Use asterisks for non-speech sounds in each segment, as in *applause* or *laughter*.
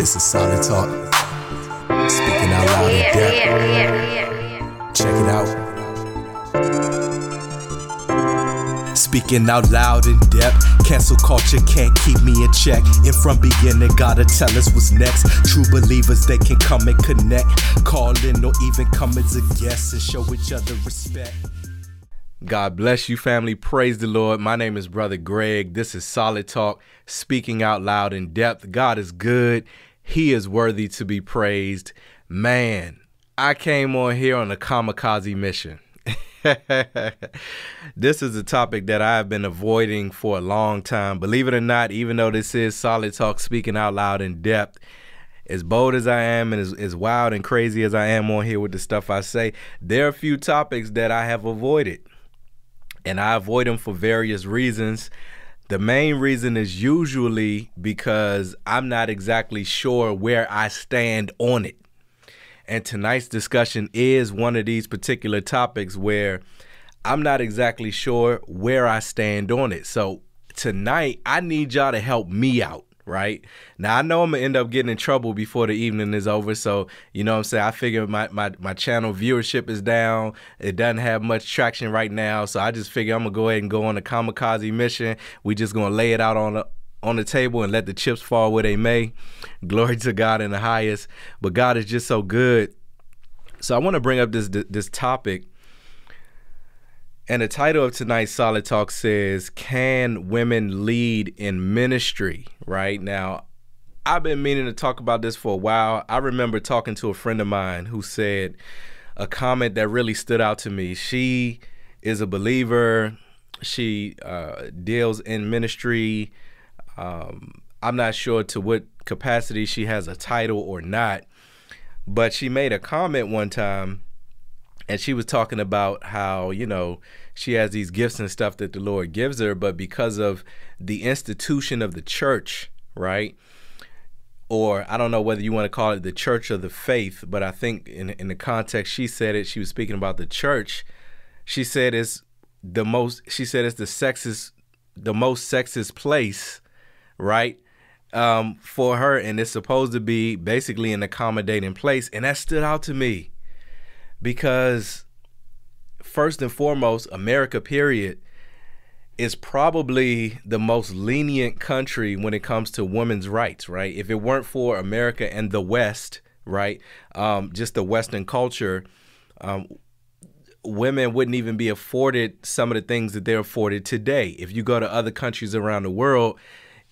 This is solid talk. Speaking out loud in depth. Check it out. Speaking out loud in depth. Cancel culture can't keep me in check. And from beginning, gotta tell us what's next. True believers, they can come and connect. Call in or even come as a guest and show each other respect. God bless you, family. Praise the Lord. My name is Brother Greg. This is Solid Talk, speaking out loud in depth. God is good. He is worthy to be praised. Man, I came on here on a kamikaze mission. *laughs* this is a topic that I've been avoiding for a long time. Believe it or not, even though this is Solid Talk, speaking out loud in depth, as bold as I am and as, as wild and crazy as I am on here with the stuff I say, there are a few topics that I have avoided and I avoid them for various reasons. The main reason is usually because I'm not exactly sure where I stand on it. And tonight's discussion is one of these particular topics where I'm not exactly sure where I stand on it. So tonight, I need y'all to help me out right? Now I know I'm gonna end up getting in trouble before the evening is over. So, you know what I'm saying? I figure my, my, my channel viewership is down. It doesn't have much traction right now. So I just figure I'm gonna go ahead and go on a kamikaze mission. We just gonna lay it out on the on the table and let the chips fall where they may. Glory to God in the highest. But God is just so good. So I want to bring up this this topic and the title of tonight's Solid Talk says, Can Women Lead in Ministry? Right now, I've been meaning to talk about this for a while. I remember talking to a friend of mine who said a comment that really stood out to me. She is a believer, she uh, deals in ministry. Um, I'm not sure to what capacity she has a title or not, but she made a comment one time and she was talking about how you know she has these gifts and stuff that the lord gives her but because of the institution of the church right? Or i don't know whether you want to call it the church of the faith but i think in, in the context she said it she was speaking about the church she said it's the most she said it's the sexist the most sexist place right? Um, for her and it's supposed to be basically an accommodating place and that stood out to me because first and foremost, America, period, is probably the most lenient country when it comes to women's rights, right? If it weren't for America and the West, right, um, just the Western culture, um, women wouldn't even be afforded some of the things that they're afforded today. If you go to other countries around the world,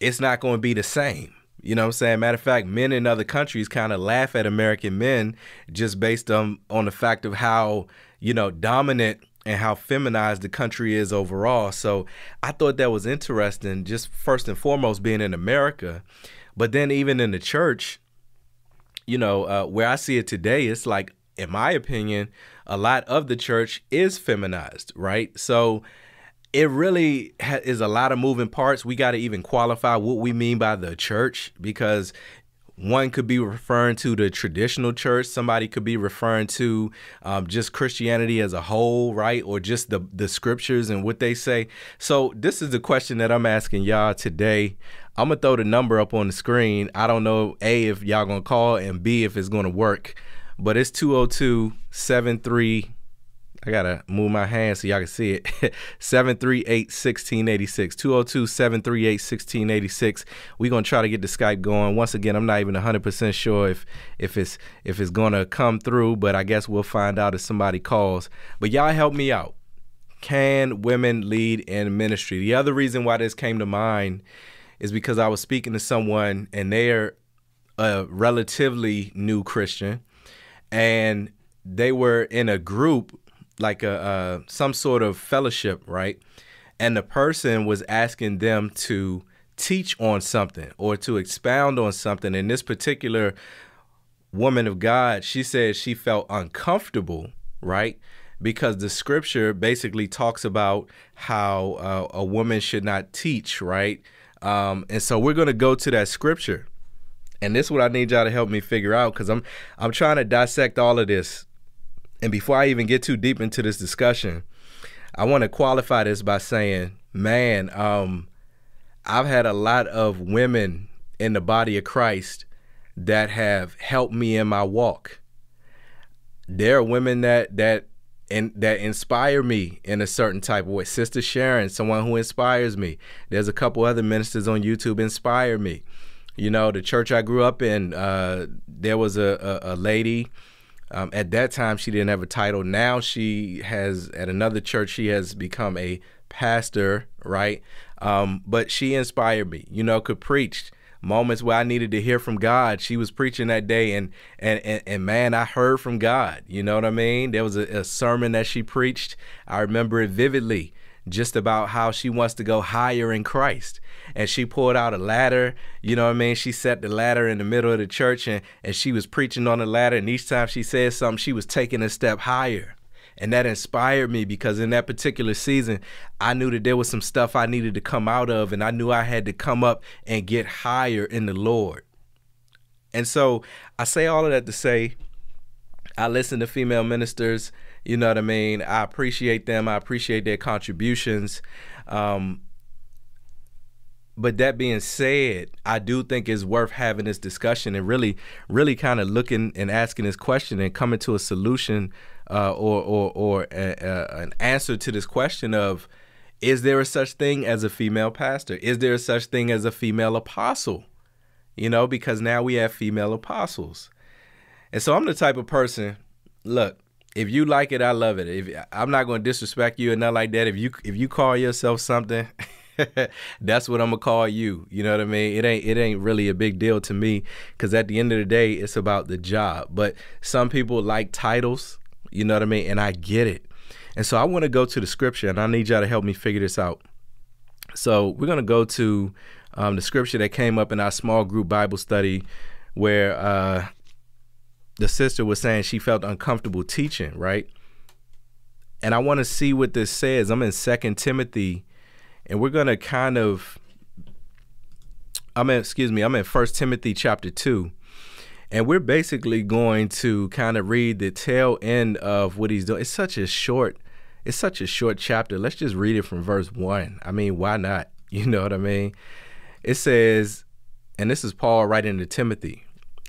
it's not going to be the same. You know what I'm saying? Matter of fact, men in other countries kind of laugh at American men just based on on the fact of how, you know, dominant and how feminized the country is overall. So I thought that was interesting, just first and foremost being in America. But then even in the church, you know, uh, where I see it today, it's like, in my opinion, a lot of the church is feminized, right? So it really ha- is a lot of moving parts. We got to even qualify what we mean by the church because one could be referring to the traditional church. Somebody could be referring to um, just Christianity as a whole, right? Or just the the scriptures and what they say. So this is the question that I'm asking y'all today. I'm gonna throw the number up on the screen. I don't know a if y'all gonna call and b if it's gonna work, but it's 202 73 I gotta move my hand so y'all can see it. 738-1686. 202-738-1686. We're gonna try to get the Skype going. Once again, I'm not even 100% sure if if it's if it's gonna come through, but I guess we'll find out if somebody calls. But y'all help me out. Can women lead in ministry? The other reason why this came to mind is because I was speaking to someone and they're a relatively new Christian and they were in a group like a some sort of fellowship, right? And the person was asking them to teach on something or to expound on something. And this particular woman of God, she said she felt uncomfortable, right? Because the scripture basically talks about how uh, a woman should not teach, right? Um, and so we're going to go to that scripture. And this is what I need y'all to help me figure out because I'm I'm trying to dissect all of this and before I even get too deep into this discussion, I want to qualify this by saying, man, um, I've had a lot of women in the body of Christ that have helped me in my walk. There are women that that and that inspire me in a certain type of way. Sister Sharon, someone who inspires me. There's a couple other ministers on YouTube inspire me. You know, the church I grew up in, uh, there was a, a, a lady. Um, at that time, she didn't have a title. Now she has, at another church, she has become a pastor, right? Um, but she inspired me, you know, could preach moments where I needed to hear from God. She was preaching that day, and and and, and man, I heard from God. You know what I mean? There was a, a sermon that she preached. I remember it vividly, just about how she wants to go higher in Christ. And she pulled out a ladder, you know what I mean? She set the ladder in the middle of the church and, and she was preaching on the ladder. And each time she said something, she was taking a step higher. And that inspired me because in that particular season, I knew that there was some stuff I needed to come out of, and I knew I had to come up and get higher in the Lord. And so I say all of that to say, I listen to female ministers. You know what I mean? I appreciate them. I appreciate their contributions. Um, but that being said, I do think it's worth having this discussion and really, really kind of looking and asking this question and coming to a solution uh, or or, or a, a, an answer to this question of is there a such thing as a female pastor? Is there a such thing as a female apostle? You know, because now we have female apostles. And so I'm the type of person, look, if you like it, I love it. If I'm not going to disrespect you and not like that. If you if you call yourself something, *laughs* that's what I'm gonna call you. You know what I mean? It ain't it ain't really a big deal to me because at the end of the day, it's about the job. But some people like titles. You know what I mean? And I get it. And so I want to go to the scripture, and I need y'all to help me figure this out. So we're gonna go to um, the scripture that came up in our small group Bible study, where uh, the sister was saying she felt uncomfortable teaching, right? And I want to see what this says. I'm in Second Timothy, and we're gonna kind of. I'm in, excuse me. I'm in First Timothy chapter two, and we're basically going to kind of read the tail end of what he's doing. It's such a short, it's such a short chapter. Let's just read it from verse one. I mean, why not? *laughs* You know what I mean? It says, and this is Paul writing to Timothy.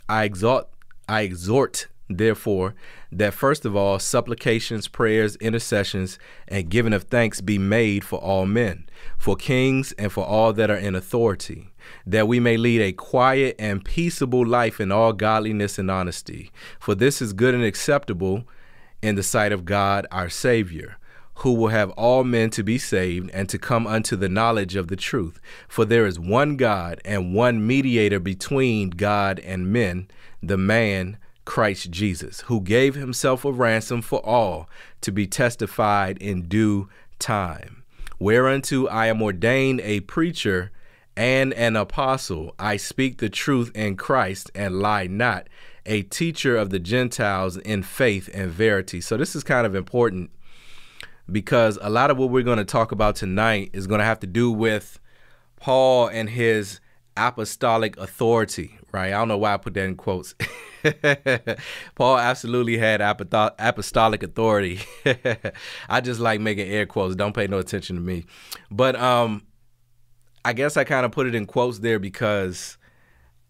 I exhort, I exhort, therefore, that first of all, supplications, prayers, intercessions, and giving of thanks be made for all men, for kings, and for all that are in authority that we may lead a quiet and peaceable life in all godliness and honesty. For this is good and acceptable in the sight of God our Savior, who will have all men to be saved and to come unto the knowledge of the truth. For there is one God and one mediator between God and men, the man Christ Jesus, who gave himself a ransom for all to be testified in due time. Whereunto I am ordained a preacher and an apostle. I speak the truth in Christ and lie not, a teacher of the Gentiles in faith and verity. So, this is kind of important because a lot of what we're going to talk about tonight is going to have to do with Paul and his apostolic authority, right? I don't know why I put that in quotes. *laughs* Paul absolutely had apostolic authority. *laughs* I just like making air quotes. Don't pay no attention to me. But um I guess I kind of put it in quotes there because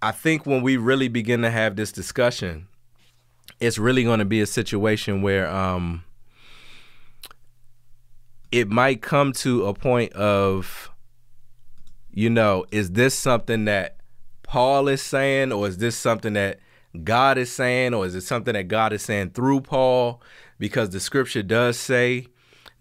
I think when we really begin to have this discussion, it's really going to be a situation where um, it might come to a point of, you know, is this something that Paul is saying, or is this something that God is saying, or is it something that God is saying through Paul? Because the scripture does say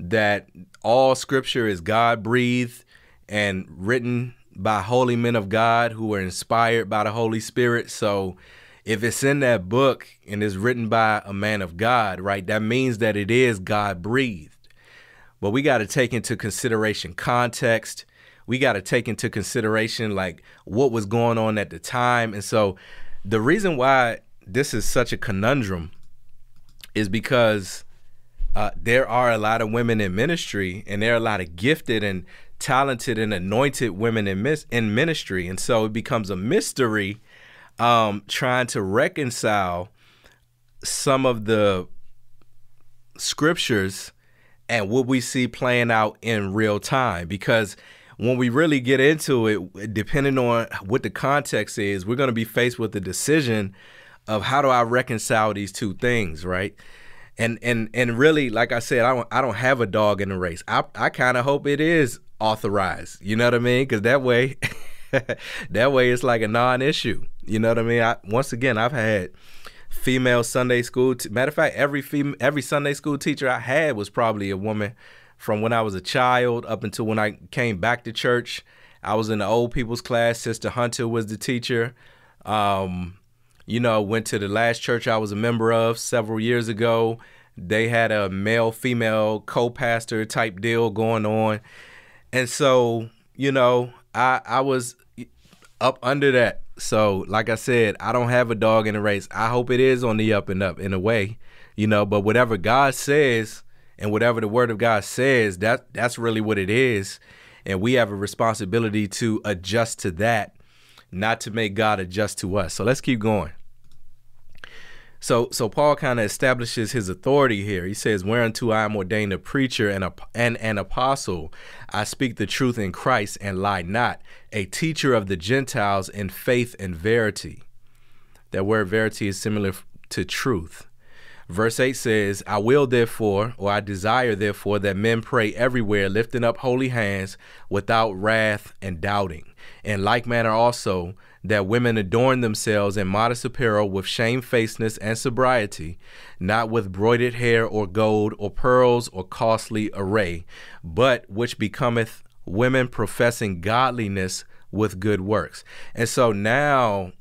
that all scripture is God breathed and written by holy men of God who were inspired by the Holy Spirit. So if it's in that book and it's written by a man of God, right, that means that it is God breathed. But we got to take into consideration context. We got to take into consideration like what was going on at the time. And so the reason why this is such a conundrum is because uh, there are a lot of women in ministry and there are a lot of gifted and talented and anointed women in mis- in ministry, and so it becomes a mystery um, trying to reconcile some of the scriptures and what we see playing out in real time because when we really get into it, depending on what the context is, we're going to be faced with the decision of how do I reconcile these two things, right? And and and really, like I said, I don't I don't have a dog in the race. I I kind of hope it is authorized. You know what I mean? Because that way, *laughs* that way it's like a non-issue. You know what I mean? I, once again, I've had female Sunday school. Matter of fact, every fem- every Sunday school teacher I had was probably a woman from when I was a child up until when I came back to church. I was in the old people's class. Sister Hunter was the teacher. Um, you know, went to the last church I was a member of several years ago. They had a male female co pastor type deal going on. And so, you know, I, I was up under that. So, like I said, I don't have a dog in the race. I hope it is on the up and up in a way, you know, but whatever God says, and whatever the word of God says, that that's really what it is. And we have a responsibility to adjust to that, not to make God adjust to us. So let's keep going. So so Paul kind of establishes his authority here. He says, "Whereunto I am ordained a preacher and a, and an apostle, I speak the truth in Christ and lie not, a teacher of the Gentiles in faith and verity." That word verity is similar to truth. Verse 8 says, I will therefore, or I desire therefore, that men pray everywhere, lifting up holy hands without wrath and doubting. In like manner also, that women adorn themselves in modest apparel with shamefacedness and sobriety, not with broidered hair or gold or pearls or costly array, but which becometh women professing godliness with good works. And so now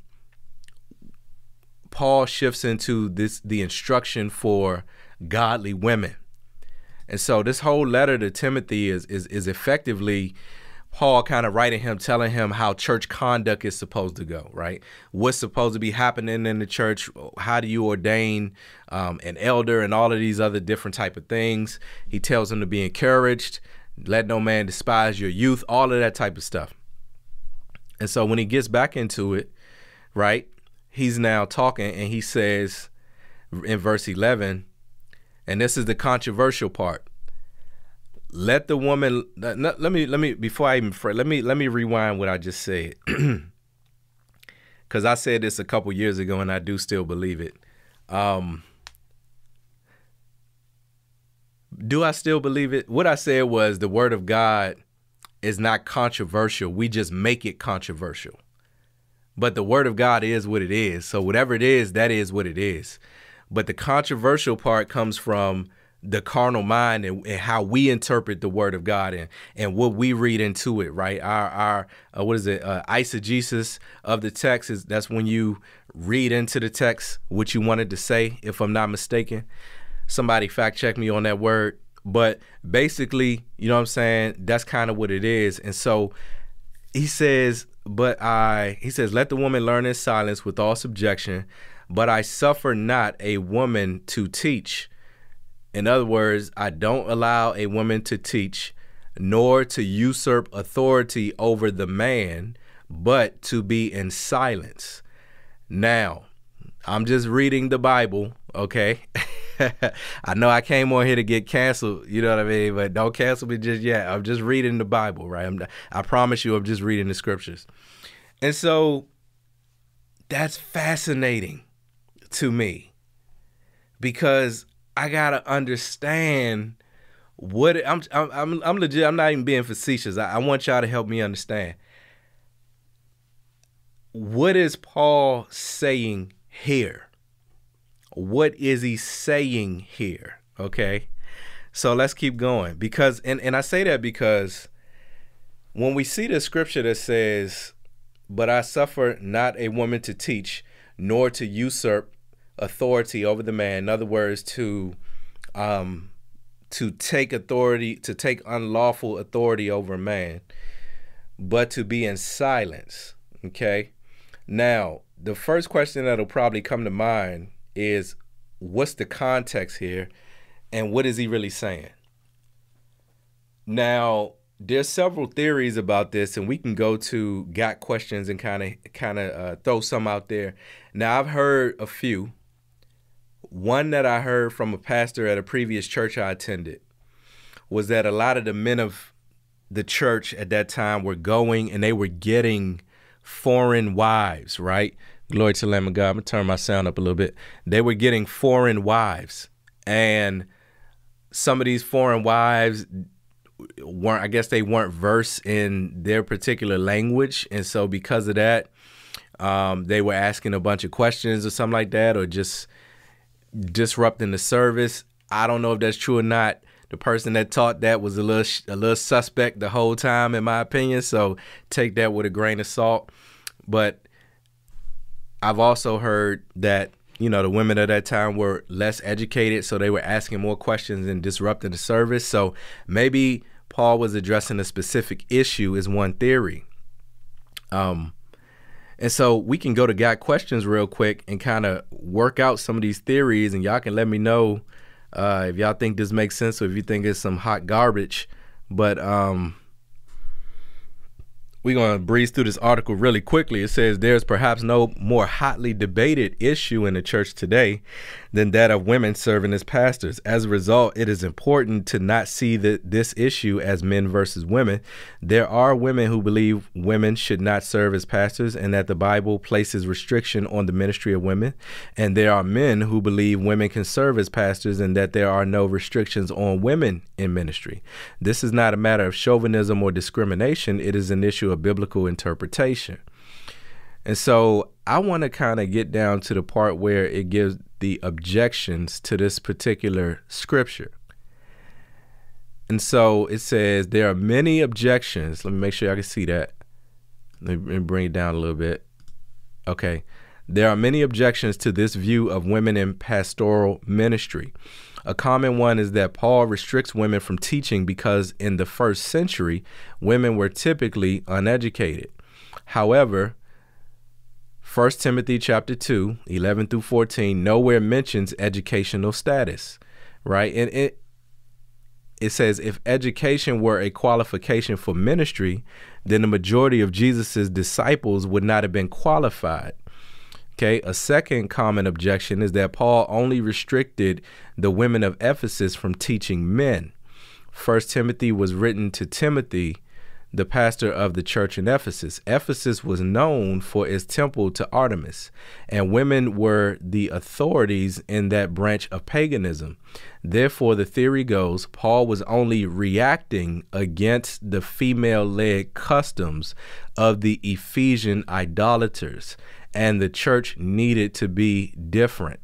Paul shifts into this the instruction for godly women. And so this whole letter to Timothy is is is effectively Paul kind of writing him, telling him how church conduct is supposed to go, right? What's supposed to be happening in the church? How do you ordain um, an elder and all of these other different type of things? He tells him to be encouraged, let no man despise your youth, all of that type of stuff. And so when he gets back into it, right? He's now talking and he says in verse 11, and this is the controversial part. Let the woman let, me let me before I even let me let me rewind what I just said. *clears throat* Cuz I said this a couple years ago and I do still believe it. Um do I still believe it? What I said was the word of God is not controversial. We just make it controversial. But the word of God is what it is. So whatever it is, that is what it is. But the controversial part comes from the carnal mind and, and, how we interpret the word of God and, and what we read into it, right? Our our uh, what is it? Uh, eisegesis of the text is that's when you read into the text what you wanted to say, if I'm not mistaken. Somebody fact check me on that word, but basically, you know what I'm saying? That's kind of what it is. And so he says but I, he says, let the woman learn in silence with all subjection, but I suffer not a woman to teach. In other words, I don't allow a woman to teach, nor to usurp authority over the man, but to be in silence. Now, I'm just reading the Bible, okay? *laughs* *laughs* I know I came on here to get canceled, you know what I mean? But don't cancel me just yet. I'm just reading the Bible, right? I'm, I promise you, I'm just reading the scriptures. And so that's fascinating to me because I got to understand what I'm, I'm, I'm legit. I'm not even being facetious. I, I want y'all to help me understand. What is Paul saying here? What is he saying here? Okay. So let's keep going because and, and I say that because when we see the scripture that says, But I suffer not a woman to teach, nor to usurp authority over the man. In other words, to um to take authority, to take unlawful authority over man, but to be in silence. Okay. Now, the first question that'll probably come to mind is what's the context here and what is he really saying? Now, there's several theories about this and we can go to got questions and kind of kind of uh, throw some out there. Now, I've heard a few. One that I heard from a pastor at a previous church I attended was that a lot of the men of the church at that time were going and they were getting foreign wives, right? Glory to the Lamb of God. I'm gonna turn my sound up a little bit. They were getting foreign wives, and some of these foreign wives weren't. I guess they weren't versed in their particular language, and so because of that, um, they were asking a bunch of questions or something like that, or just disrupting the service. I don't know if that's true or not. The person that taught that was a little a little suspect the whole time, in my opinion. So take that with a grain of salt. But I've also heard that you know the women of that time were less educated, so they were asking more questions and disrupting the service. So maybe Paul was addressing a specific issue is one theory. Um, and so we can go to Got Questions real quick and kind of work out some of these theories, and y'all can let me know uh, if y'all think this makes sense or if you think it's some hot garbage. But um, we're going to breeze through this article really quickly. It says there's perhaps no more hotly debated issue in the church today than that of women serving as pastors. As a result, it is important to not see the, this issue as men versus women. There are women who believe women should not serve as pastors and that the Bible places restriction on the ministry of women. And there are men who believe women can serve as pastors and that there are no restrictions on women in ministry. This is not a matter of chauvinism or discrimination, it is an issue of biblical interpretation. And so I want to kind of get down to the part where it gives the objections to this particular scripture. And so it says there are many objections. Let me make sure I can see that. Let me bring it down a little bit. Okay. There are many objections to this view of women in pastoral ministry. A common one is that Paul restricts women from teaching because in the first century, women were typically uneducated. However, 1 Timothy chapter 2, 11 through 14, nowhere mentions educational status, right? And it it says if education were a qualification for ministry, then the majority of Jesus's disciples would not have been qualified. Okay, a second common objection is that Paul only restricted the women of Ephesus from teaching men. First Timothy was written to Timothy the pastor of the church in Ephesus. Ephesus was known for its temple to Artemis, and women were the authorities in that branch of paganism. Therefore, the theory goes Paul was only reacting against the female led customs of the Ephesian idolaters, and the church needed to be different.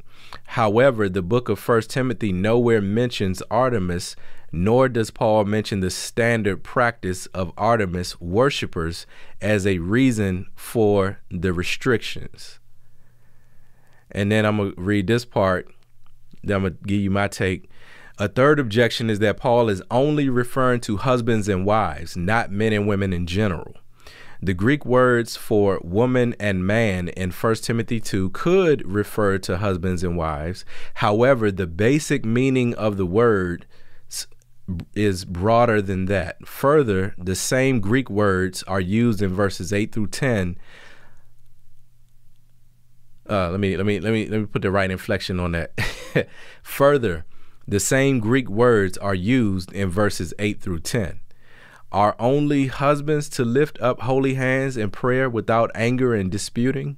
However, the book of First Timothy nowhere mentions Artemis nor does Paul mention the standard practice of Artemis worshippers as a reason for the restrictions. And then I'm going to read this part, then I'm going to give you my take. A third objection is that Paul is only referring to husbands and wives, not men and women in general. The Greek words for woman and man in 1 Timothy 2 could refer to husbands and wives. However, the basic meaning of the word is broader than that. Further, the same Greek words are used in verses 8 through 10. Uh, let me let me let me let me put the right inflection on that. *laughs* Further, the same Greek words are used in verses 8 through 10. Are only husbands to lift up holy hands in prayer without anger and disputing?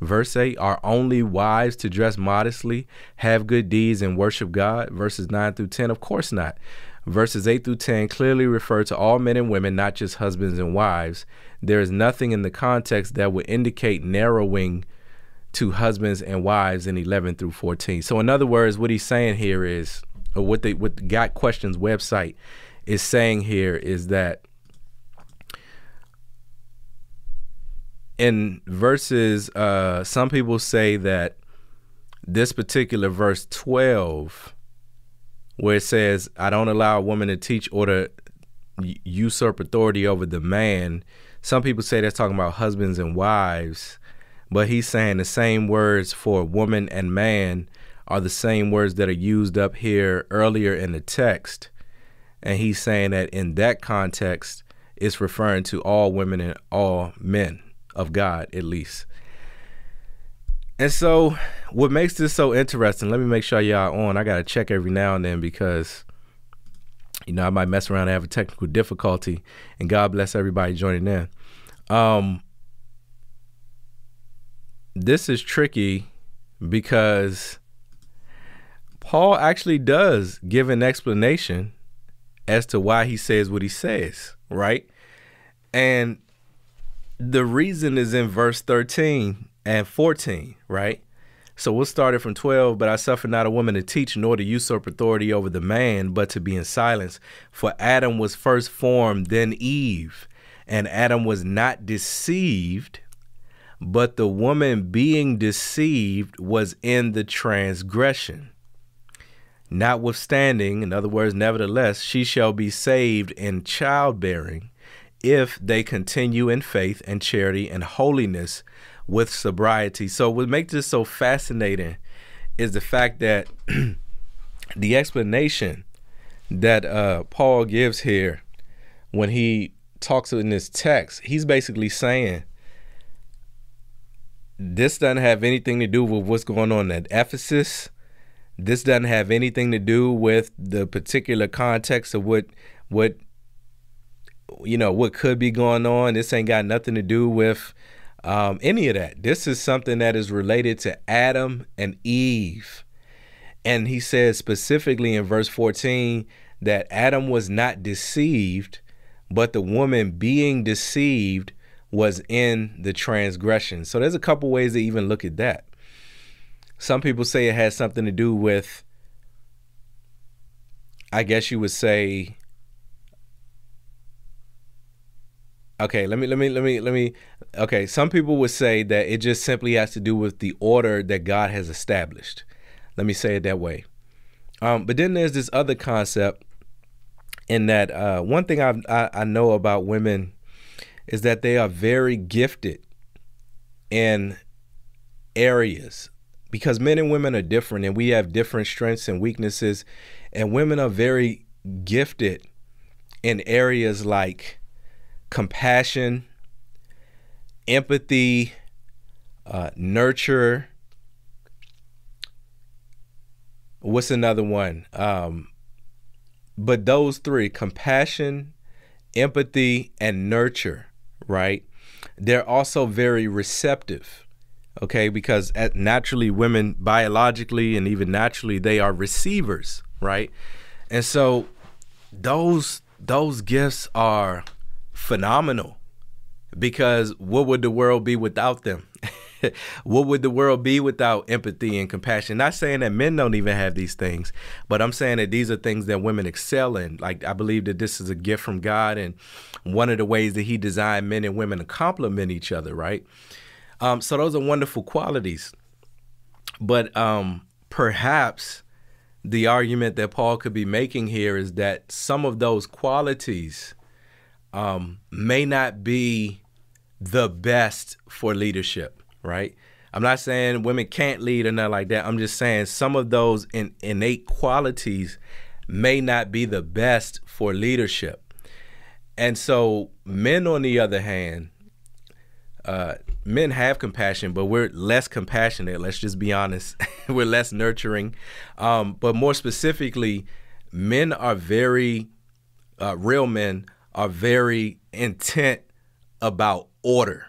Verse 8 Are only wives to dress modestly, have good deeds, and worship God? Verses 9 through 10 Of course not. Verses 8 through 10 clearly refer to all men and women, not just husbands and wives. There is nothing in the context that would indicate narrowing to husbands and wives in 11 through 14. So, in other words, what he's saying here is, or what the what Got Questions website is saying here is that in verses, uh, some people say that this particular verse 12 where it says, I don't allow a woman to teach or to usurp authority over the man. Some people say that's talking about husbands and wives, but he's saying the same words for woman and man are the same words that are used up here earlier in the text. And he's saying that in that context, it's referring to all women and all men of God, at least. And so, what makes this so interesting? Let me make sure y'all on. I gotta check every now and then because you know, I might mess around and have a technical difficulty, and God bless everybody joining in. Um, this is tricky because Paul actually does give an explanation as to why he says what he says, right? And the reason is in verse 13 and 14, right? So we'll start it from 12. But I suffer not a woman to teach, nor to usurp authority over the man, but to be in silence. For Adam was first formed, then Eve. And Adam was not deceived, but the woman being deceived was in the transgression. Notwithstanding, in other words, nevertheless, she shall be saved in childbearing if they continue in faith and charity and holiness with sobriety. So, what makes this so fascinating is the fact that *clears throat* the explanation that uh, Paul gives here when he talks in this text, he's basically saying this doesn't have anything to do with what's going on at Ephesus this doesn't have anything to do with the particular context of what what you know what could be going on. This ain't got nothing to do with um, any of that. This is something that is related to Adam and Eve. And he says specifically in verse 14 that Adam was not deceived, but the woman being deceived was in the transgression. So there's a couple ways to even look at that. Some people say it has something to do with, I guess you would say, okay let me let me let me let me okay some people would say that it just simply has to do with the order that god has established. Let me say it that way. Um, but then there's this other concept in that uh, one thing I, I, I know about women is that they are very gifted in areas because men and women are different and we have different strengths and weaknesses and women are very gifted in areas like compassion empathy uh, nurture. What's another one? Um, but those three compassion empathy and nurture right? They're also very receptive okay? Because naturally women biologically and even naturally they are receivers right? And so those those gifts are phenomenal. Because what would the world be without them? *laughs* What would the world be without empathy and compassion? Not saying that men don't even have these things but i'm saying that these are things that women excel in. Like i believe that this is a gift from god and one of the ways that he designed men and women to complement each other right? Um, so those are wonderful qualities. But um, perhaps the argument that Paul could be making here is that some of those qualities um, may not be the best for leadership, right? I'm not saying women can't lead or nothing like that. I'm just saying some of those in, innate qualities may not be the best for leadership. And so, men, on the other hand, uh, men have compassion, but we're less compassionate. Let's just be honest. *laughs* we're less nurturing. Um, but more specifically, men are very, uh, real men are very intent about order,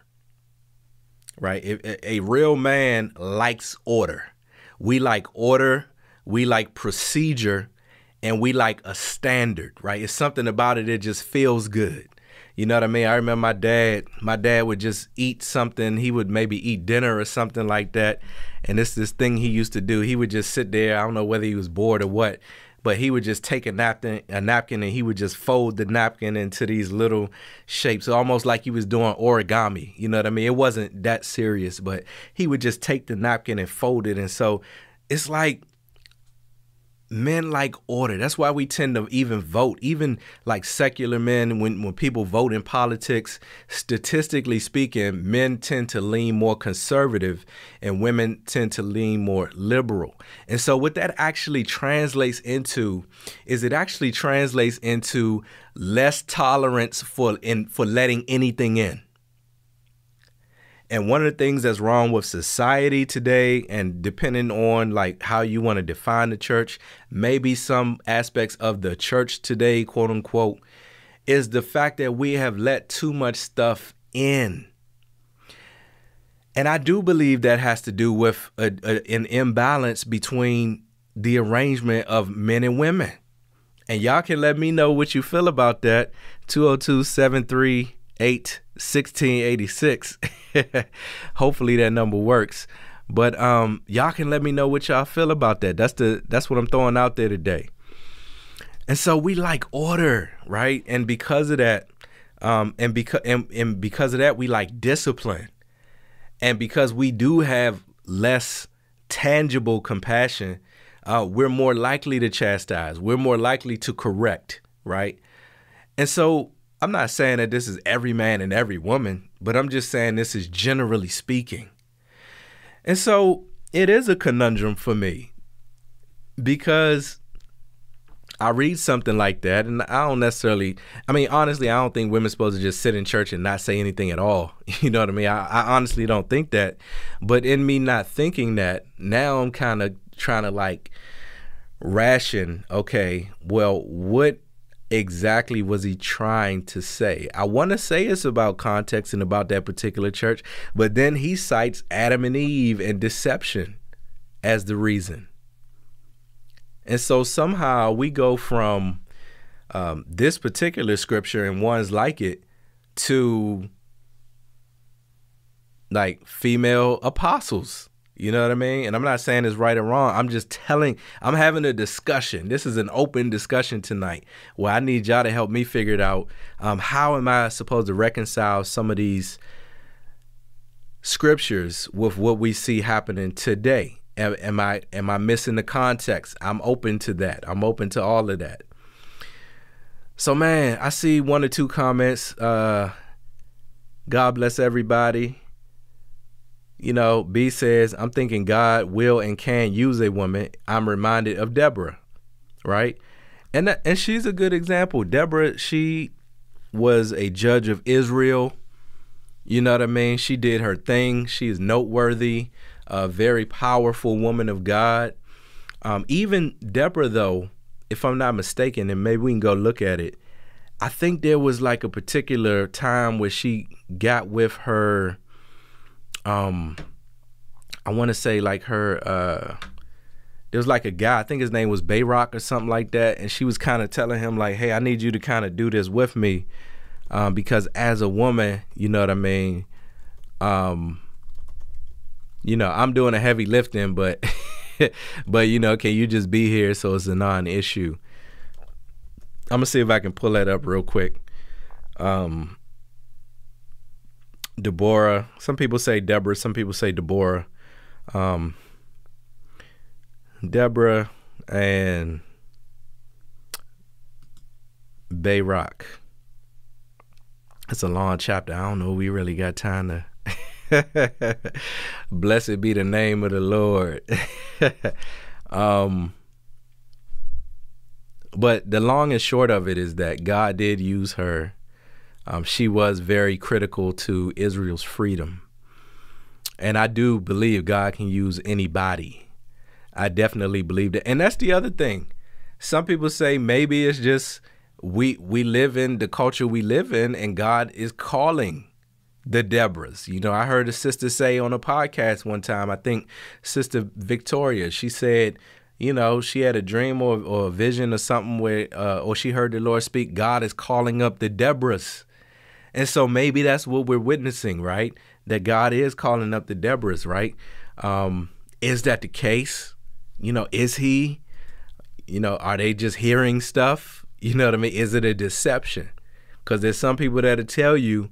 right? A real man likes order. We like order, we like procedure, and we like a standard, right? It's something about it that just feels good. You know what I mean? I remember my dad. My dad would just eat something. He would maybe eat dinner or something like that. And it's this thing he used to do. He would just sit there. I don't know whether he was bored or what, but he would just take a napkin, a napkin, and he would just fold the napkin into these little shapes, almost like he was doing origami. You know what I mean? It wasn't that serious, but he would just take the napkin and fold it. And so it's like men like order. That's why we tend to even vote, even like secular men, when, when people vote in politics, statistically speaking, men tend to lean more conservative and women tend to lean more liberal. And so what that actually translates into is it actually translates into less tolerance for in for letting anything in. And one of the things that's wrong with society today, and depending on like how you want to define the church, maybe some aspects of the church today, quote unquote, is the fact that we have let too much stuff in. And I do believe that has to do with a, a, an imbalance between the arrangement of men and women. And y'all can let me know what you feel about that. 202 738 1686. *laughs* Hopefully that number works. But um, y'all can let me know what y'all feel about that. That's the that's what I'm throwing out there today. And so we like order, right? And because of that, um, and because and, and because of that, we like discipline. And because we do have less tangible compassion, uh, we're more likely to chastise. We're more likely to correct, right? And so I'm not saying that this is every man and every woman, but I'm just saying this is generally speaking. And so it is a conundrum for me because I read something like that and I don't necessarily, I mean, honestly, I don't think women's supposed to just sit in church and not say anything at all. *laughs* You know what I mean? I, I honestly don't think that. But in me not thinking that, now I'm kind of trying to like ration, okay, well, what exactly was he trying to say? I want to say it's about context and about that particular church, but then he cites Adam and Eve and deception as the reason. And so somehow we go from um, this particular scripture and ones like it to like female apostles you know what I mean? And I'm not saying it's right or wrong. I'm just telling, I'm having a discussion. This is an open discussion tonight where I need y'all to help me figure it out. Um, how am I supposed to reconcile some of these scriptures with what we see happening today? Am, am I am I missing the context? I'm open to that. I'm open to all of that. So man, I see one or two comments. Uh, God bless everybody. You know, B says, I'm thinking God will and can use a woman. I'm reminded of Deborah, right? And that, and she's a good example. Deborah, she was a judge of Israel. You know what I mean? She did her thing. She is noteworthy, a very powerful woman of God. Um, even Deborah, though, if I'm not mistaken, and maybe we can go look at it, I think there was like a particular time where she got with her um I want to say like her uh there was like a guy, I think his name was Barak or something like that, and she was kind of telling him like, "Hey, I need you to kind of do this with me, um, because as a woman, you know what I mean. Um, you know, I'm doing a heavy lifting, but, *laughs* but you know, can you just be here so it's a non-issue? I'm gonna see if I can pull that up real quick. Um, Deborah. Some people say Deborah. Some people say Deborah. Um, Deborah and Barak. It's a long chapter. I don't know. We really got time to. *laughs* Blessed be the name of the Lord. *laughs* um, but the long and short of it is that God did use her um, she was very critical to Israel's freedom. And I do believe God can use anybody. I definitely believe that. And that's the other thing. Some people say maybe it's just we we live in the culture we live in and God is calling the Deborahs. You know, I heard a sister say on a podcast one time, I think Sister Victoria, she said, you know, she had a dream or, or a vision or something where, uh, or she heard the Lord speak, God is calling up the Deborahs. And so maybe that's what we're witnessing, right? That God is calling up the Deborahs, right? Um, is that the case? You know, is he? You know, are they just hearing stuff? You know what I mean? Is it a deception? Because there's some people that'll tell you,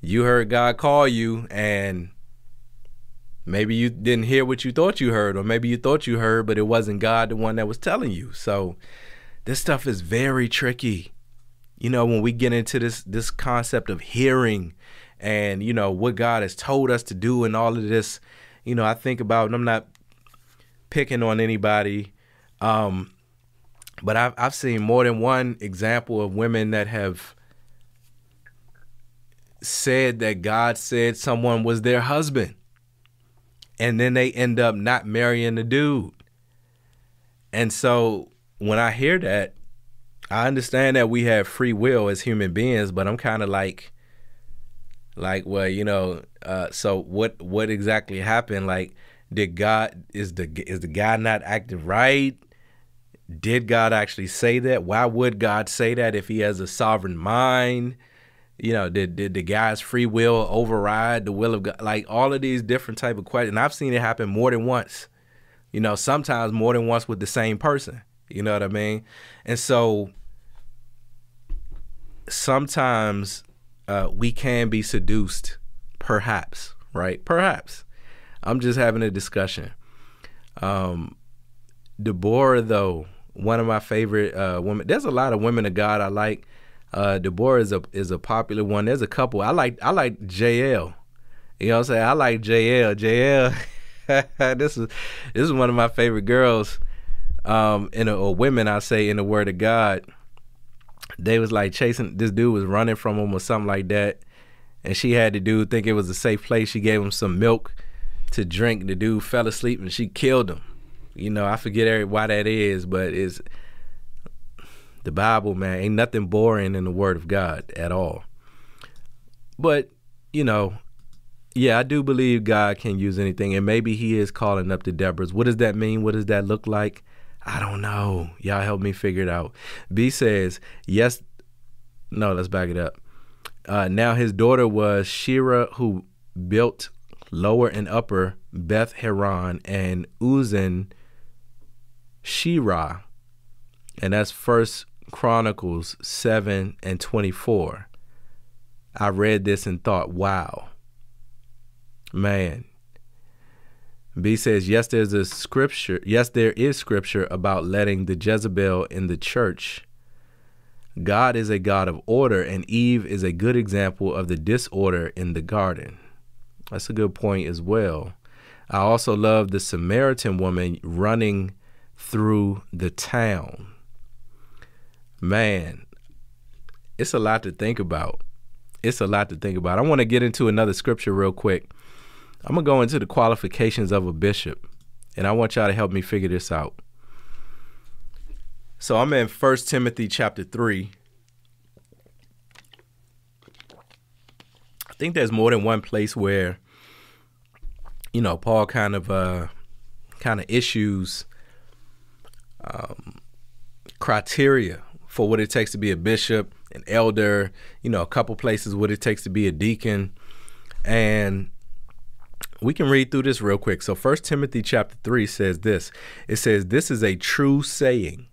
you heard God call you, and maybe you didn't hear what you thought you heard, or maybe you thought you heard, but it wasn't God the one that was telling you. So this stuff is very tricky you know, when we get into this this concept of hearing and, you know, what God has told us to do and all of this, you know, I think about and I'm not picking on anybody. Um, but I've I've seen more than one example of women that have said that God said someone was their husband. And then they end up not marrying the dude. And so when I hear that, I understand that we have free will as human beings, but I'm kind of like, like, well, you know, uh, so what? What exactly happened? Like, did God is the is the guy not acting right? Did God actually say that? Why would God say that if He has a sovereign mind? You know, did did the guy's free will override the will of God? Like all of these different type of questions. I've seen it happen more than once. You know, sometimes more than once with the same person. You know what I mean? And so sometimes uh, we can be seduced, perhaps, right? Perhaps. I'm just having a discussion. Um, Deborah, though, one of my favorite uh, women. There's a lot of women of God I like. Uh, Deborah is a is a popular one. There's a couple I like. I like Jael. You know what I'm saying? I like Jael. Jael. *laughs* this is this is one of my favorite girls. Um, in a, or women I say in the Word of God. They was like chasing this dude was running from him or something like that, and she had the dude think it was a safe place. She gave him some milk to drink. The dude fell asleep and she killed him. You know, I forget why that is, but it's the Bible, man. Ain't nothing boring in the Word of God at all. But, you know, yeah, I do believe God can use anything, and maybe He is calling up the Deborahs. What does that mean? What does that look like? I don't know. Y'all help me figure it out. B says, yes. No, let's back it up. Uh, now his daughter was Sherah, who built lower and upper Beth Horon and Uzzen Sherah. And that's First Chronicles 7 and 24. I read this and thought, wow. Man. B says, yes, there's a scripture. Yes, there is scripture about letting the Jezebel in the church. God is a God of order, and Eve is a good example of the disorder in the garden. That's a good point as well. I also love the Samaritan woman running through the town. Man, it's a lot to think about. It's a lot to think about. I want to get into another scripture real quick. I'm going to go into the qualifications of a bishop, and I want y'all to help me figure this out. So I'm in 1 Timothy chapter 3. I think there's more than one place where you know, Paul kind of uh kind of issues um, criteria for what it takes to be a bishop, an elder, you know, a couple places what it takes to be a deacon. And we can read through this real quick. So First Timothy chapter 3 says this. It says this is a true saying.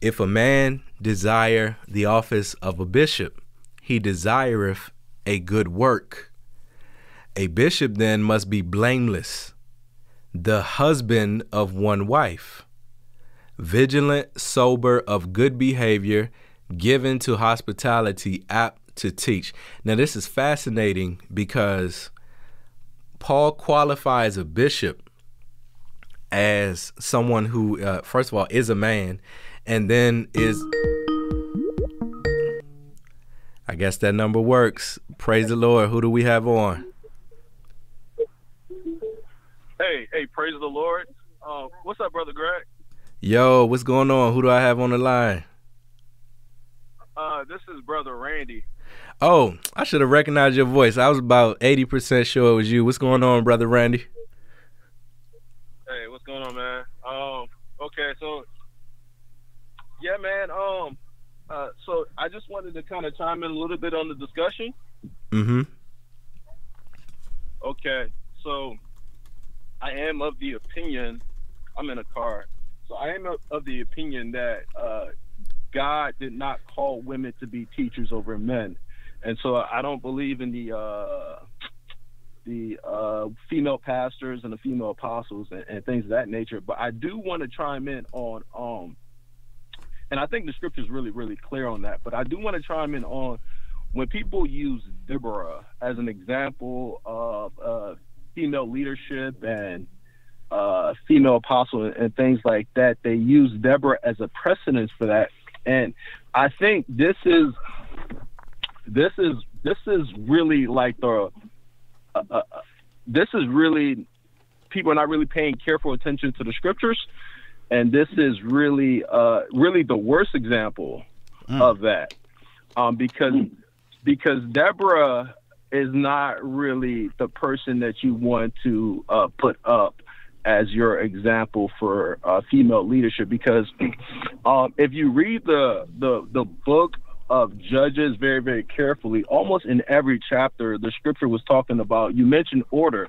If a man desire the office of a bishop, he desireth a good work. A bishop then must be blameless, the husband of one wife, vigilant, sober, of good behavior, given to hospitality, apt to teach. Now, this is fascinating because Paul qualifies a bishop as someone who, uh, first of all, is a man, and then is. I guess that number works. Praise the Lord. Who do we have on? Hey, hey, praise the Lord. Uh, what's up, brother Greg? Yo, what's going on? Who do I have on the line? Uh, this is brother Randy. Oh, I should have recognized your voice. I was about eighty percent sure it was you. What's going on, brother Randy? Hey, what's going on, man? Um, okay, so yeah, man. Um, uh, so I just wanted to kind of chime in a little bit on the discussion. Mm-hmm. Okay, so I am of the opinion. I'm in a car, so I am of the opinion that uh, God did not call women to be teachers over men, and so I don't believe in the uh, the uh, female pastors and the female apostles and, and, things of that nature. But I do want to chime in on um, and I think the scripture is really really clear on that. But I do want to chime in on when people use Deborah as an example of uh, female leadership and uh, female apostle and, and things like that. They use Deborah as a precedence for that, and I think this is this is this is really like the uh, uh, this is really people are not really paying careful attention to the scriptures, and this is really uh, really the worst example mm. of that. Um, because because Deborah is not really the person that you want to uh, put up as your example for uh, female leadership because *clears throat* um, if you read the, the the book of judges very very carefully almost in every chapter the scripture was talking about you mentioned order.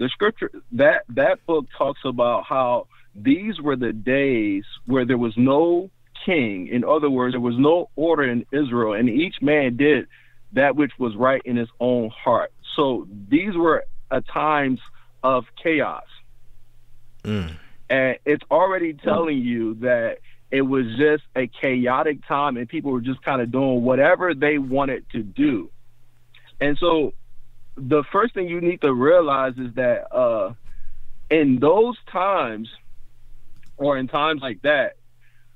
The scripture that that book talks about how these were the days where there was no king. In other words there was no order in israel and each man did that which was right in his own heart. So these were a times of chaos Mm. And it's already telling you that it was just a chaotic time and people were just kind of doing whatever they wanted to do. And so the first thing you need to realize is that uh, in those times or in times like that,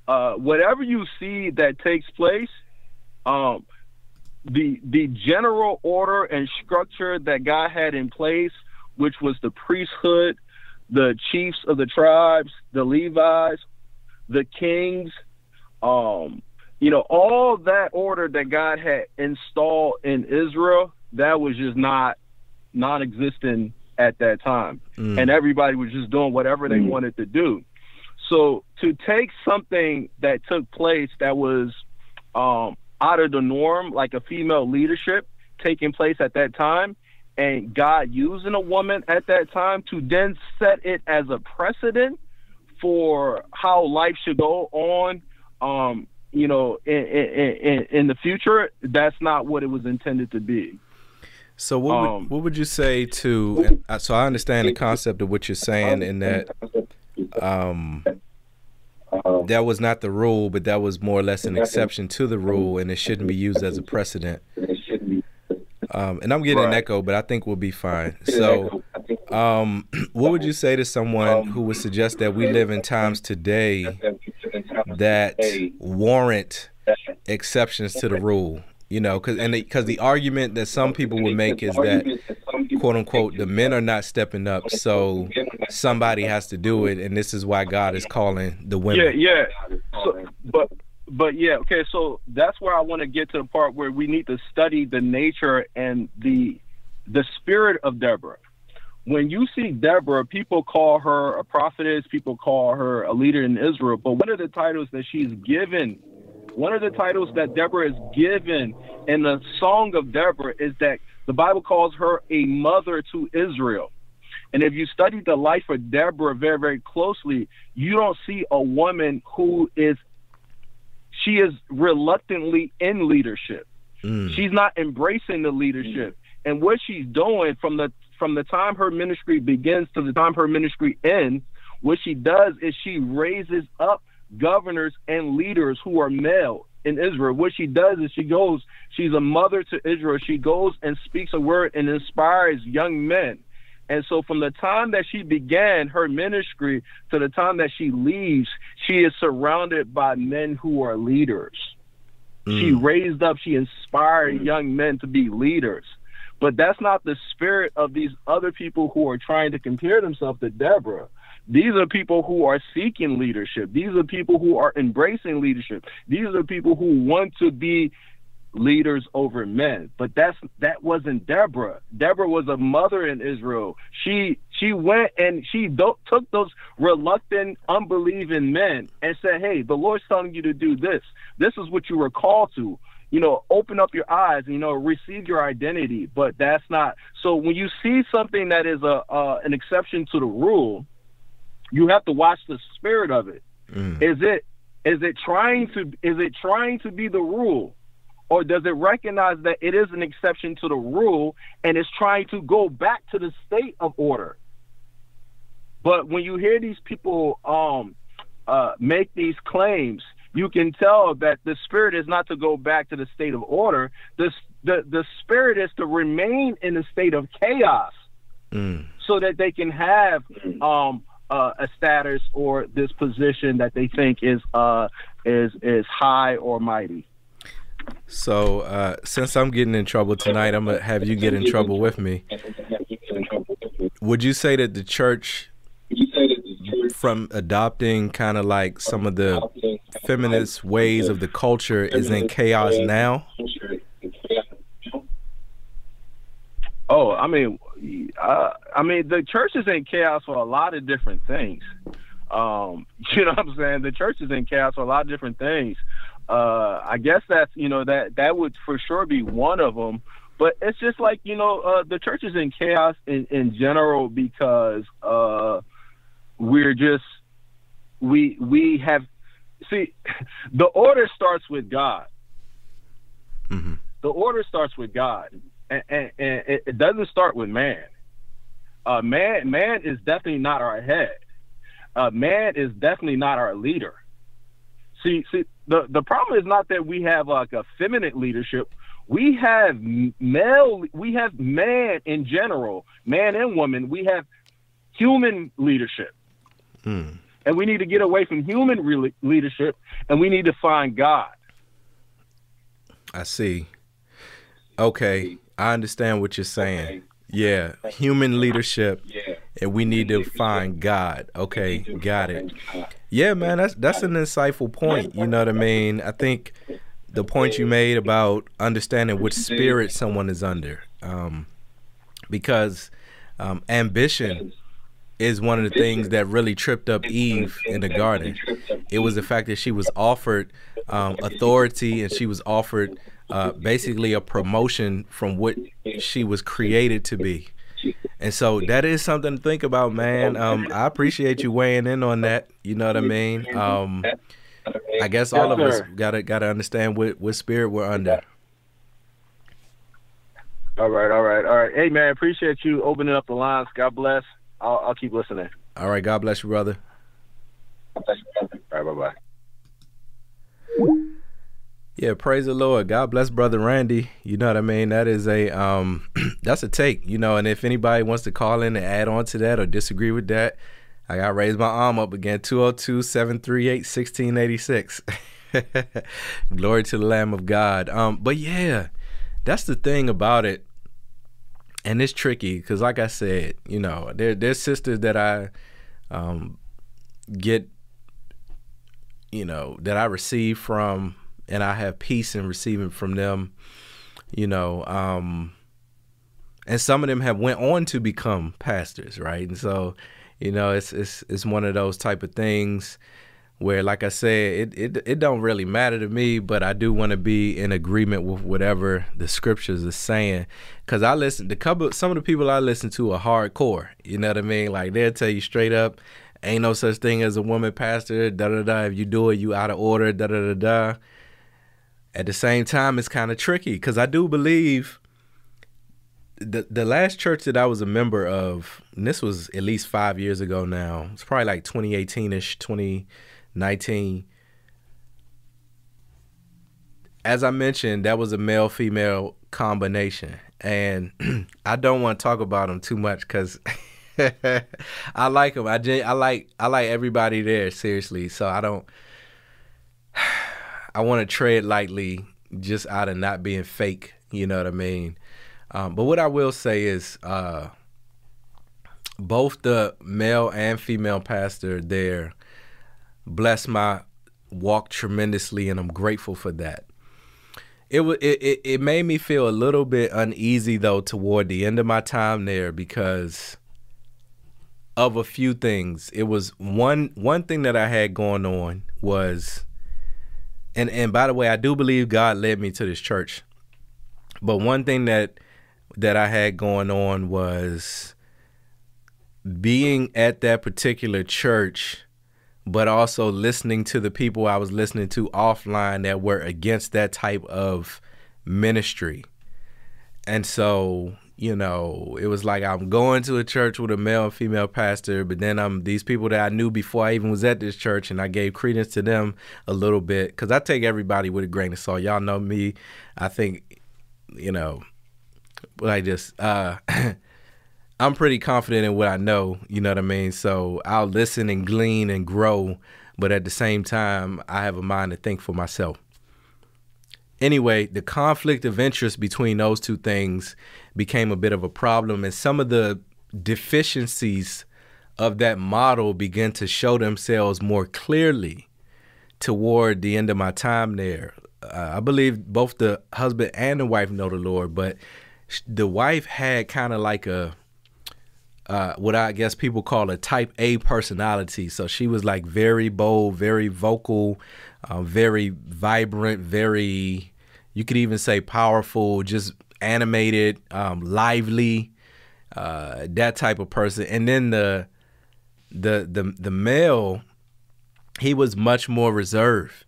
uh, whatever you see that takes place, um, the the general order and structure that God had in place, which was the priesthood, the chiefs of the tribes, the Levites, the kings, um, you know, all that order that God had installed in Israel, that was just not non-existent at that time, mm. and everybody was just doing whatever they mm. wanted to do. So to take something that took place that was um, out of the norm, like a female leadership taking place at that time, and God using a woman at that time to then set it as a precedent for how life should go on, um, you know, in, in, in, the future, that's not what it was intended to be. So what would, um, what would you say to? So I understand the concept of what you're saying in that um, that was not the rule, but that was more or less an exception to the rule, and it shouldn't be used as a precedent. Um, and I'm getting right. an echo, but I think we'll be fine. So, um, *clears throat* what would you say to someone um, who would suggest that we live in times today that warrant exceptions to the rule? You know, because and because the argument that some people would make is that quote unquote the men are not stepping up, so somebody has to do it, and this is why God is calling the women. Yeah, yeah. So, but but yeah, okay, so that's where I want to get to the part where we need to study the nature and the the spirit of Deborah. When you see Deborah, people call her a prophetess, people call her a leader in Israel, but one of the titles that she's given, one of the titles that Deborah is given in the Song of Deborah is that the Bible calls her a mother to Israel. And if you study the life of Deborah very, very closely, you don't see a woman who is she is reluctantly in leadership. Mm. She's not embracing the leadership. And what she's doing from the from the time her ministry begins to the time her ministry ends, what she does is she raises up governors and leaders who are male in Israel. What she does is she goes, she's a mother to Israel. She goes and speaks a word and inspires young men. And so from the time that she began her ministry to the time that she leaves, she is surrounded by men who are leaders. Mm. She raised up, she inspired young men to be leaders. But that's not the spirit of these other people who are trying to compare themselves to Deborah. These are people who are seeking leadership. These are people who are embracing leadership. These are people who want to be leaders over men. But that's that wasn't Deborah. Deborah was a mother in Israel. She she went and she do, took those reluctant, unbelieving men and said, "Hey, the Lord's telling you to do this. This is what you were called to." You know, open up your eyes. And you know, receive your identity. But that's not. So when you see something that is a uh, an exception to the rule, you have to watch the spirit of it. Mm. Is it is it trying to is it trying to be the rule? Or does it recognize that it is an exception to the rule and is trying to go back to the state of order? But when you hear these people um, uh, make these claims, you can tell that the spirit is not to go back to the state of order. The, the, the spirit is to remain in a state of chaos mm. so that they can have um, uh, a status or this position that they think is uh, is is high or mighty. So uh, since I'm getting in trouble tonight, I'm gonna have you get in trouble with me. Would you say that the church, from adopting kind of like some of the feminist ways of the culture, is in chaos now? Oh, I mean, uh, I mean, the church is in chaos for a lot of different things. Um, *laughs* you know what I'm saying? The church is in chaos for a lot of different things. Uh, I guess that's you know that that would for sure be one of them. But it's just like you know uh, the church is in chaos in, in general because uh, we're just we we have see *laughs* the order starts with God. Mm-hmm. The order starts with God, and, and, and it doesn't start with man. Uh, man, man is definitely not our head. Uh, man is definitely not our leader. See, see, the the problem is not that we have like a feminine leadership. We have male. We have man in general, man and woman. We have human leadership, Mm. and we need to get away from human re- leadership, and we need to find God. I see. Okay, I understand what you're saying. Yeah, human leadership, and we need to find God. Okay, got it. Yeah, man, that's that's an insightful point. You know what I mean? I think the point you made about understanding which spirit someone is under, um, because um, ambition is one of the things that really tripped up Eve in the garden. It was the fact that she was offered um, authority and she was offered uh, basically a promotion from what she was created to be. And so that is something to think about, man. Um, I appreciate you weighing in on that. You know what I mean? Um, I guess all of us gotta gotta understand what, what spirit we're under. All right, all right, all right. Hey, man, appreciate you opening up the lines. God bless. I'll, I'll keep listening. All right, God bless you, brother. All right, bye bye. Yeah, praise the Lord. God bless brother Randy. You know what I mean? That is a um *clears throat* that's a take, you know, and if anybody wants to call in and add on to that or disagree with that, I got to raise my arm up again 202-738-1686. *laughs* Glory to the Lamb of God. Um but yeah, that's the thing about it. And it's tricky cuz like I said, you know, there there's sisters that I um get you know, that I receive from and I have peace in receiving from them, you know, um, and some of them have went on to become pastors, right? And so, you know, it's it's it's one of those type of things where, like I said, it it it don't really matter to me, but I do want to be in agreement with whatever the scriptures are saying, because I listen. The couple, some of the people I listen to are hardcore. You know what I mean? Like they'll tell you straight up, ain't no such thing as a woman pastor. Da da da. If you do it, you out of order. Da da da da at the same time it's kind of tricky because i do believe the the last church that i was a member of this was at least five years ago now it's probably like 2018ish 2019 as i mentioned that was a male female combination and *clears throat* i don't want to talk about them too much because *laughs* i like them I, I like i like everybody there seriously so i don't I want to tread lightly just out of not being fake, you know what I mean? Um, but what I will say is uh, both the male and female pastor there bless my walk tremendously, and I'm grateful for that. It, it, it made me feel a little bit uneasy, though, toward the end of my time there because of a few things. It was one one thing that I had going on was and and by the way, I do believe God led me to this church. But one thing that that I had going on was being at that particular church, but also listening to the people I was listening to offline that were against that type of ministry. And so, you know, it was like I'm going to a church with a male and female pastor, but then I'm these people that I knew before I even was at this church, and I gave credence to them a little bit because I take everybody with a grain of salt. Y'all know me. I think, you know, like just uh, *clears throat* I'm pretty confident in what I know. You know what I mean? So I'll listen and glean and grow, but at the same time, I have a mind to think for myself. Anyway, the conflict of interest between those two things became a bit of a problem, and some of the deficiencies of that model began to show themselves more clearly toward the end of my time there. Uh, I believe both the husband and the wife know the Lord, but the wife had kind of like a uh, what I guess people call a type A personality. So she was like very bold, very vocal, uh, very vibrant, very, you could even say powerful, just animated, um, lively, uh, that type of person. And then the, the, the, the male, he was much more reserved.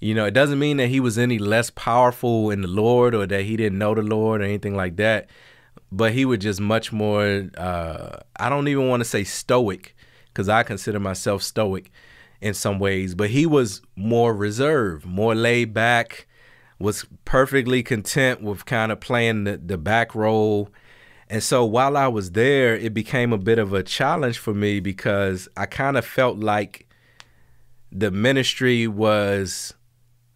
You know, it doesn't mean that he was any less powerful in the Lord or that he didn't know the Lord or anything like that but he was just much more uh, i don't even want to say stoic because i consider myself stoic in some ways but he was more reserved more laid back was perfectly content with kind of playing the, the back role and so while i was there it became a bit of a challenge for me because i kind of felt like the ministry was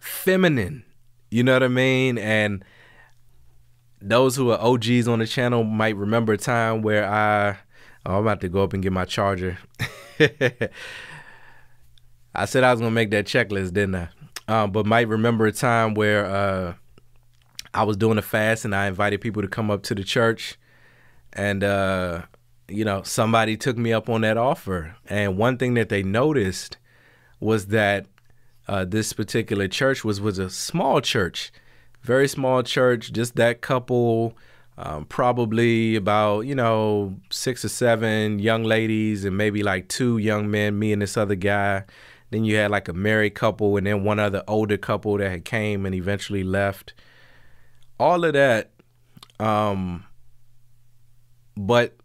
feminine you know what i mean and those who are OGs on the channel might remember a time where I oh, I'm about to go up and get my charger. *laughs* I said I was gonna make that checklist, didn't I? Um, but might remember a time where uh, I was doing a fast and I invited people to come up to the church, and uh, you know somebody took me up on that offer. And one thing that they noticed was that uh, this particular church was was a small church very small church, just that couple, um, probably about, you know, six or seven young ladies and maybe like two young men, me and this other guy. Then you had like a married couple and then one other older couple that had came and eventually left. All of that. Um, but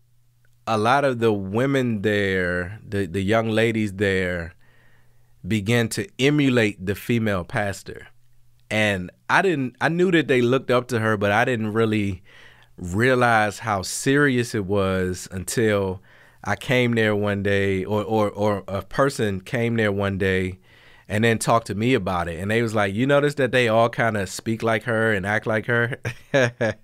a lot of the women there, the, the young ladies there, began to emulate the female pastor and I didn't I knew that they looked up to her, but I didn't really realize how serious it was until I came there one day or or or a person came there one day and then talked to me about it. And they was like you notice that they all kind of speak like her and act like her? *laughs*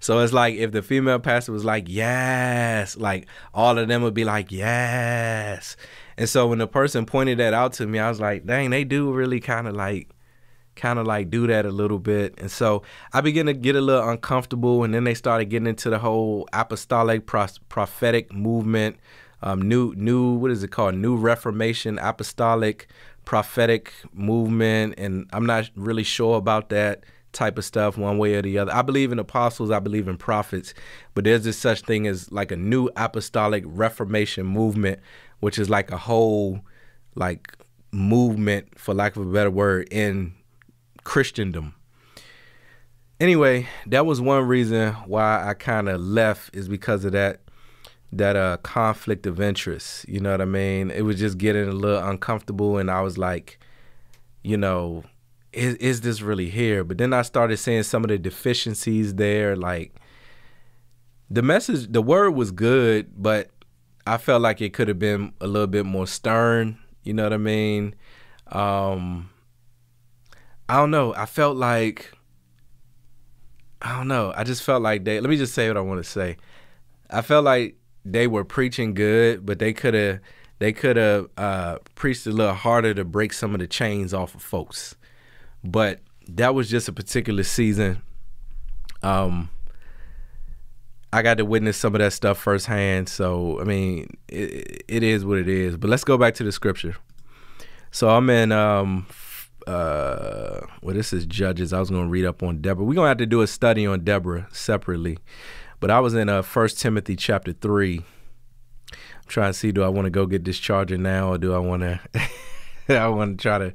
So it's like if the female pastor was like yes like all of them would be like yes. And so when the person pointed that out to me i was like dang they do really kind of like kind of like do that a little bit. And so I began to get a little uncomfortable. And then they started getting into the whole apostolic prophetic movement, um, new, new, what is it called? New Reformation apostolic prophetic movement. And I'm not really sure about that type of stuff one way or the other. I believe in apostles, I believe in prophets, but there's this such thing as like a new apostolic reformation movement, which is like a whole like movement for lack of a better word in Christendom. Anyway, that was one reason why I kind of left is because of that that uh conflict of interest. You know what I mean? It was just getting a little uncomfortable, and I was like, you know, is is this really here? But then I started seeing some of the deficiencies there. Like the message, the word was good, but I felt like it could have been a little bit more stern. You know what I mean? Um, I don't know. I felt like I don't know. I just felt like they. Let me just say what I want to say. I felt like they were preaching good, but they could have they could have uh, preached a little harder to break some of the chains off of folks. But that was just a particular season. Um, I got to witness some of that stuff firsthand. So I mean, it, it is what it is. But let's go back to the scripture. So I'm in um, uh, well, this is Judges. I was going to read up on Deborah. We're going to have to do a study on Deborah separately. But I was in uh, 1 Timothy chapter 3. I'm trying to see do I want to go get this charger now or do I want to *laughs* I want to try to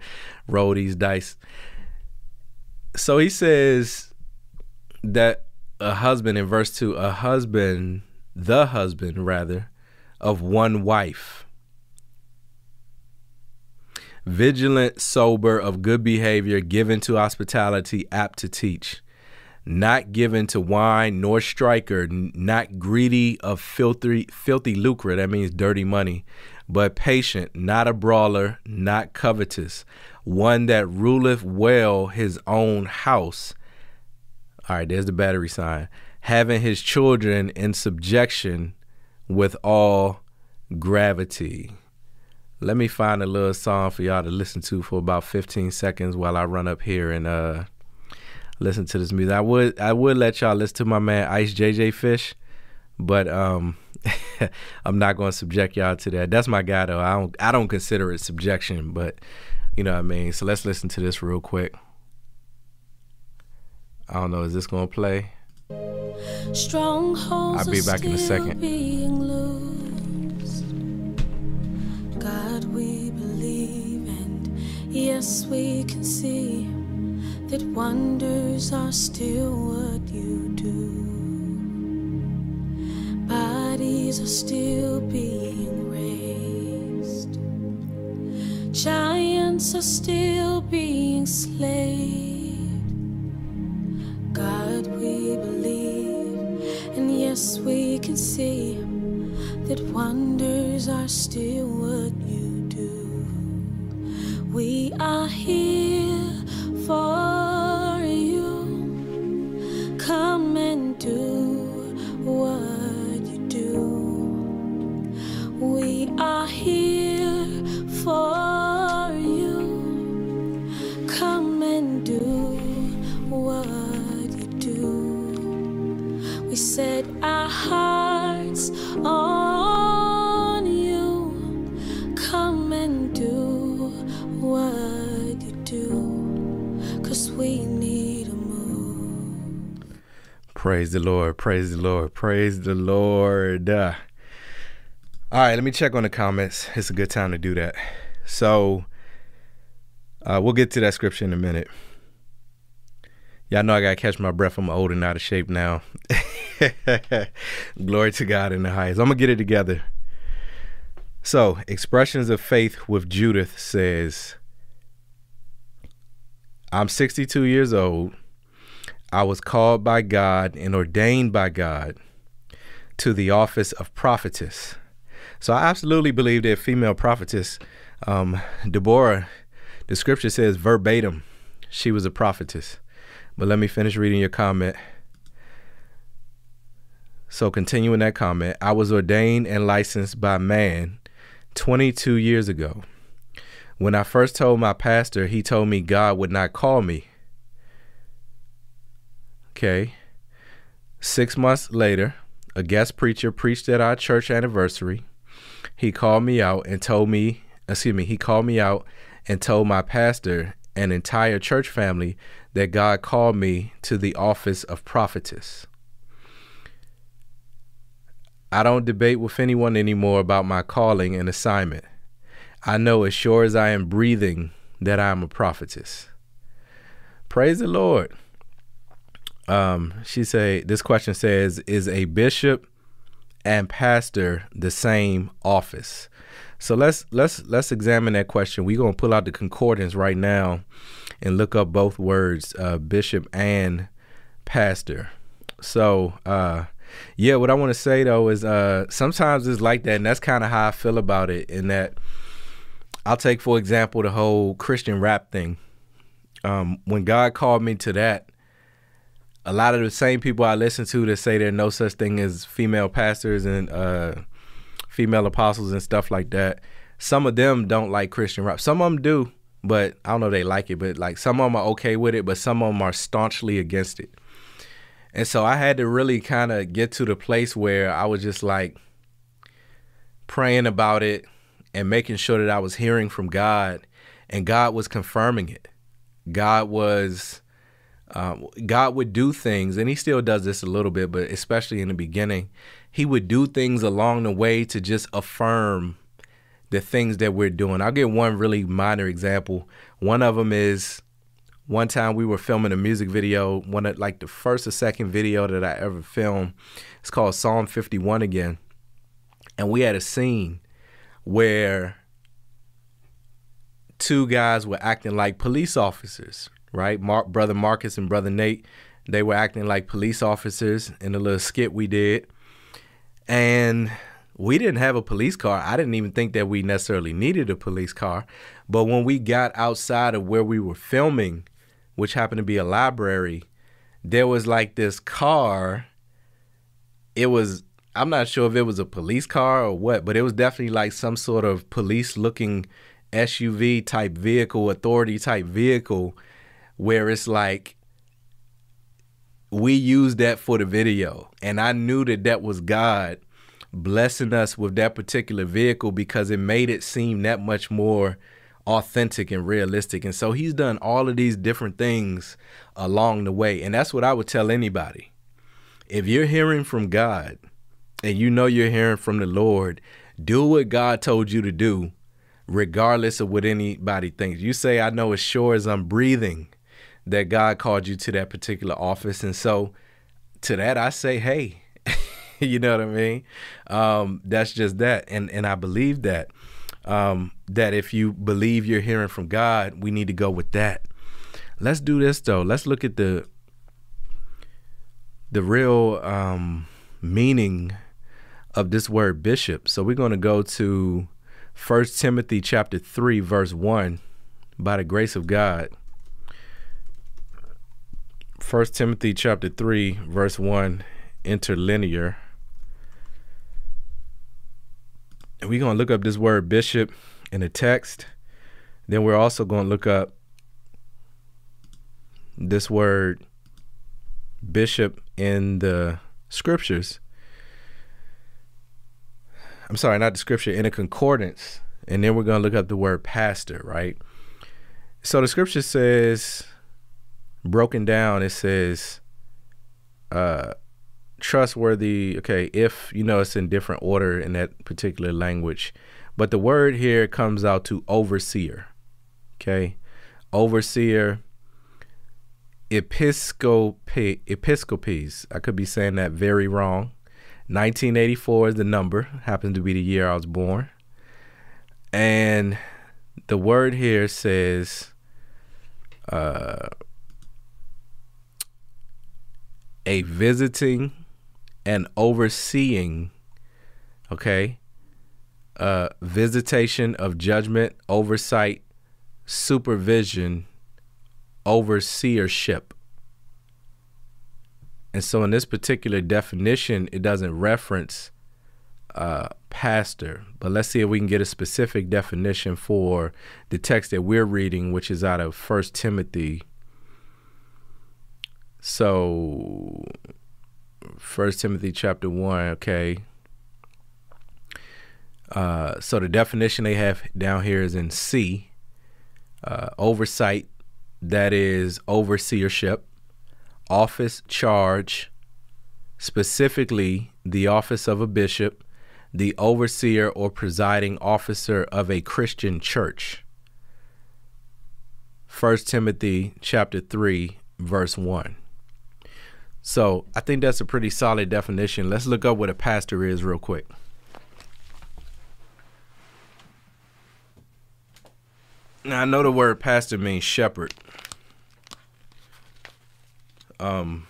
roll these dice. So he says that a husband in verse 2, a husband, the husband rather, of one wife vigilant, sober, of good behavior, given to hospitality, apt to teach, not given to wine nor striker, not greedy of filthy, filthy lucre, that means dirty money, but patient, not a brawler, not covetous, one that ruleth well his own house. All right, there's the battery sign. Having his children in subjection with all gravity. Let me find a little song for y'all to listen to for about 15 seconds while I run up here and uh listen to this music. I would I would let y'all listen to my man Ice JJ Fish, but um *laughs* I'm not going to subject y'all to that. That's my guy though. I don't I don't consider it subjection, but you know what I mean. So let's listen to this real quick. I don't know. Is this going to play? Strongholds I'll be back in a second. God, we believe, and yes, we can see that wonders are still what you do. Bodies are still being raised, giants are still being slain. God, we believe, and yes, we can see that wonders are still what you do. We are here for you. Come and do what you do. We are here for you. Come and do what you do. We set our hearts on Praise the Lord. Praise the Lord. Praise the Lord. Uh, all right, let me check on the comments. It's a good time to do that. So uh, we'll get to that scripture in a minute. Y'all know I gotta catch my breath. I'm old and out of shape now. *laughs* Glory to God in the highest. I'm gonna get it together. So, expressions of faith with Judith says, I'm 62 years old. I was called by God and ordained by God to the office of prophetess. So I absolutely believe that female prophetess, um, Deborah, the scripture says verbatim, she was a prophetess. But let me finish reading your comment. So continuing that comment, I was ordained and licensed by man 22 years ago. When I first told my pastor, he told me God would not call me. Okay. Six months later, a guest preacher preached at our church anniversary. He called me out and told me, excuse me, he called me out and told my pastor and entire church family that God called me to the office of prophetess. I don't debate with anyone anymore about my calling and assignment. I know as sure as I am breathing that I am a prophetess. Praise the Lord. Um, she say this question says, is a bishop and pastor the same office? So let's let's let's examine that question. We're gonna pull out the concordance right now and look up both words, uh, bishop and pastor. So uh, yeah, what I want to say though is uh, sometimes it's like that, and that's kind of how I feel about it. In that, I'll take for example the whole Christian rap thing. Um, when God called me to that, a lot of the same people I listen to that say there's no such thing as female pastors and uh, female apostles and stuff like that. Some of them don't like Christian rap. Some of them do, but I don't know they like it. But like some of them are okay with it, but some of them are staunchly against it. And so I had to really kind of get to the place where I was just like praying about it and making sure that I was hearing from God, and God was confirming it. God was. Um, God would do things, and He still does this a little bit, but especially in the beginning, He would do things along the way to just affirm the things that we're doing. I'll give one really minor example. One of them is one time we were filming a music video, one of like the first or second video that I ever filmed. It's called Psalm 51 again. And we had a scene where two guys were acting like police officers, right? Mark, brother Marcus and brother Nate, they were acting like police officers in a little skit we did. And we didn't have a police car. I didn't even think that we necessarily needed a police car. But when we got outside of where we were filming, which happened to be a library, there was like this car. It was, I'm not sure if it was a police car or what, but it was definitely like some sort of police looking SUV type vehicle, authority type vehicle, where it's like, we used that for the video. And I knew that that was God blessing us with that particular vehicle because it made it seem that much more authentic and realistic. And so he's done all of these different things along the way. And that's what I would tell anybody. If you're hearing from God and you know you're hearing from the Lord, do what God told you to do, regardless of what anybody thinks. You say, I know as sure as I'm breathing that God called you to that particular office. And so to that, I say, hey, *laughs* you know what I mean? Um, that's just that. And, and I believe that. Um, that if you believe you're hearing from God, we need to go with that. Let's do this though. Let's look at the the real um, meaning of this word bishop. So we're going to go to First Timothy chapter 3 verse 1 by the grace of God. First Timothy chapter 3 verse 1 interlinear. And we're going to look up this word bishop in the text. Then we're also going to look up this word bishop in the scriptures. I'm sorry, not the scripture, in a concordance. And then we're going to look up the word pastor, right? So the scripture says, broken down, it says, uh, trustworthy. Okay, if you know it's in different order in that particular language, but the word here comes out to overseer. Okay, overseer. Episcope, episcopes. I could be saying that very wrong. 1984 is the number. Happens to be the year I was born. And the word here says uh, a visiting and overseeing, okay, uh, visitation of judgment, oversight, supervision, overseership. And so, in this particular definition, it doesn't reference uh, pastor. But let's see if we can get a specific definition for the text that we're reading, which is out of First Timothy. So, First Timothy chapter one. Okay. Uh, so the definition they have down here is in C. Uh, oversight, that is overseership, office charge, specifically the office of a bishop, the overseer or presiding officer of a Christian church. 1 Timothy chapter 3 verse 1. So, I think that's a pretty solid definition. Let's look up what a pastor is real quick. Now, I know the word pastor means shepherd. Um,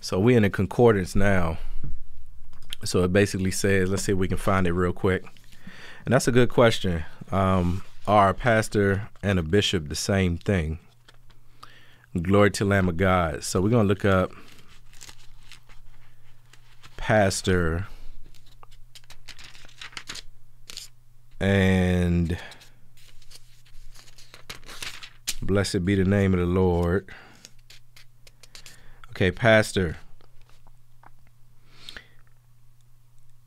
so we're in a concordance now. So it basically says, let's see if we can find it real quick. And that's a good question. Um, are a pastor and a bishop the same thing? Glory to the Lamb of God. So we're gonna look up pastor and blessed be the name of the Lord. Okay, pastor.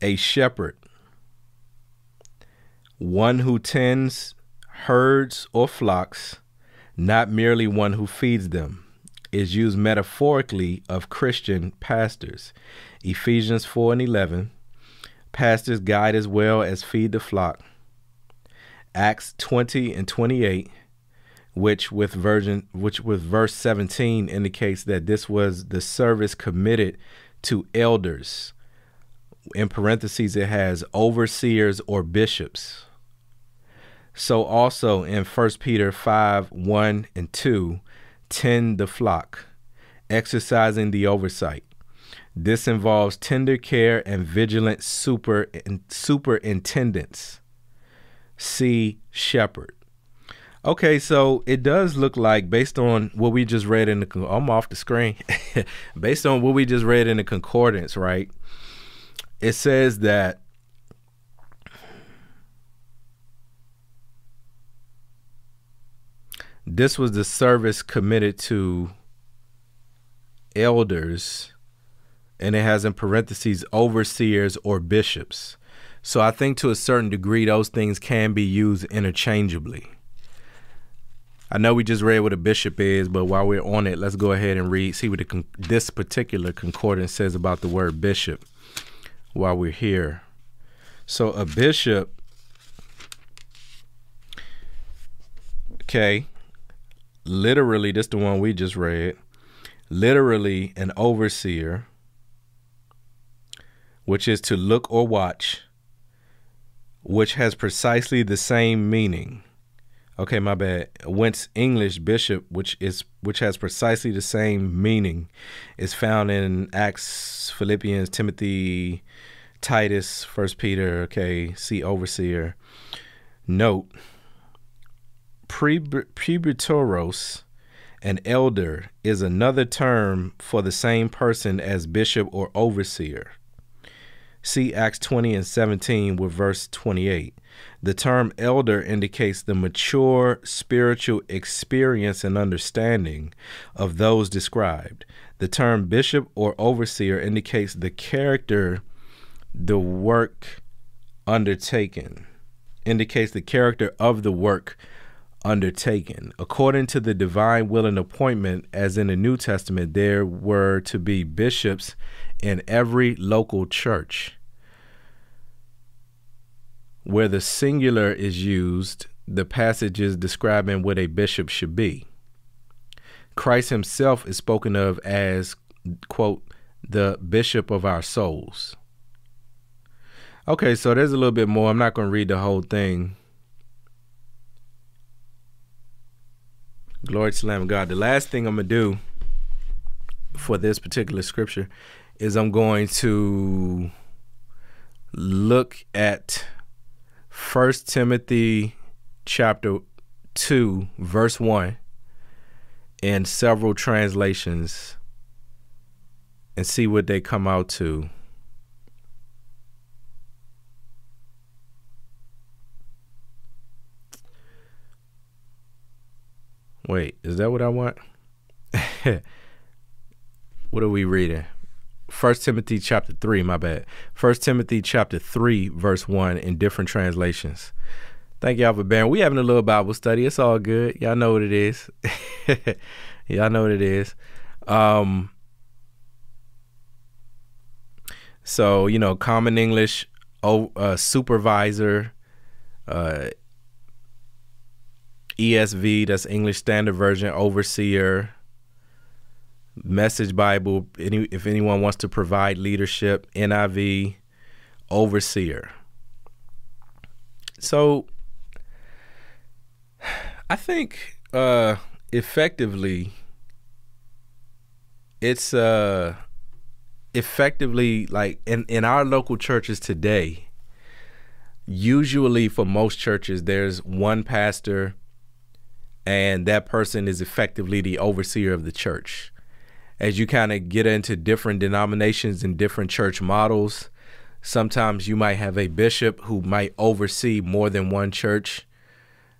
A shepherd. One who tends herds or flocks, not merely one who feeds them, is used metaphorically of Christian pastors. Ephesians 4 and 11. Pastors guide as well as feed the flock. Acts 20 and 28 which with which with verse 17 indicates that this was the service committed to elders in parentheses it has overseers or bishops so also in 1 peter 5 1 and 2 tend the flock exercising the oversight This involves tender care and vigilant super superintendence. See shepherd. Okay, so it does look like, based on what we just read in the, I'm off the screen. *laughs* based on what we just read in the concordance, right? It says that this was the service committed to elders, and it has in parentheses overseers or bishops. So I think to a certain degree, those things can be used interchangeably. I know we just read what a bishop is, but while we're on it, let's go ahead and read, see what this particular concordance says about the word bishop while we're here. So, a bishop, okay, literally, this is the one we just read, literally, an overseer, which is to look or watch, which has precisely the same meaning Okay, my bad. Whence English bishop, which is which has precisely the same meaning, is found in Acts, Philippians, Timothy, Titus, First Peter. Okay, see overseer. Note: Presbyteros, an elder, is another term for the same person as bishop or overseer. See Acts 20 and 17 with verse 28. The term elder indicates the mature spiritual experience and understanding of those described. The term bishop or overseer indicates the character, the work undertaken, indicates the character of the work undertaken. According to the divine will and appointment, as in the New Testament, there were to be bishops in every local church. Where the singular is used, the passage is describing what a bishop should be. Christ himself is spoken of as, quote, the bishop of our souls. Okay, so there's a little bit more. I'm not going to read the whole thing. Glory to the Lamb of God. The last thing I'm going to do for this particular scripture is I'm going to look at First Timothy chapter 2 verse 1 in several translations and see what they come out to. Wait, is that what I want? *laughs* what are we reading? First Timothy chapter three, my bad. First Timothy chapter three, verse one in different translations. Thank y'all for bearing. We having a little Bible study. It's all good. Y'all know what it is. *laughs* y'all know what it is. Um, so you know, common English, oh, uh, supervisor, uh, ESV, that's English Standard Version, overseer, Message Bible, any, if anyone wants to provide leadership, NIV, overseer. So I think uh, effectively it's uh effectively like in, in our local churches today, usually for most churches there's one pastor and that person is effectively the overseer of the church as you kind of get into different denominations and different church models, sometimes you might have a bishop who might oversee more than one church,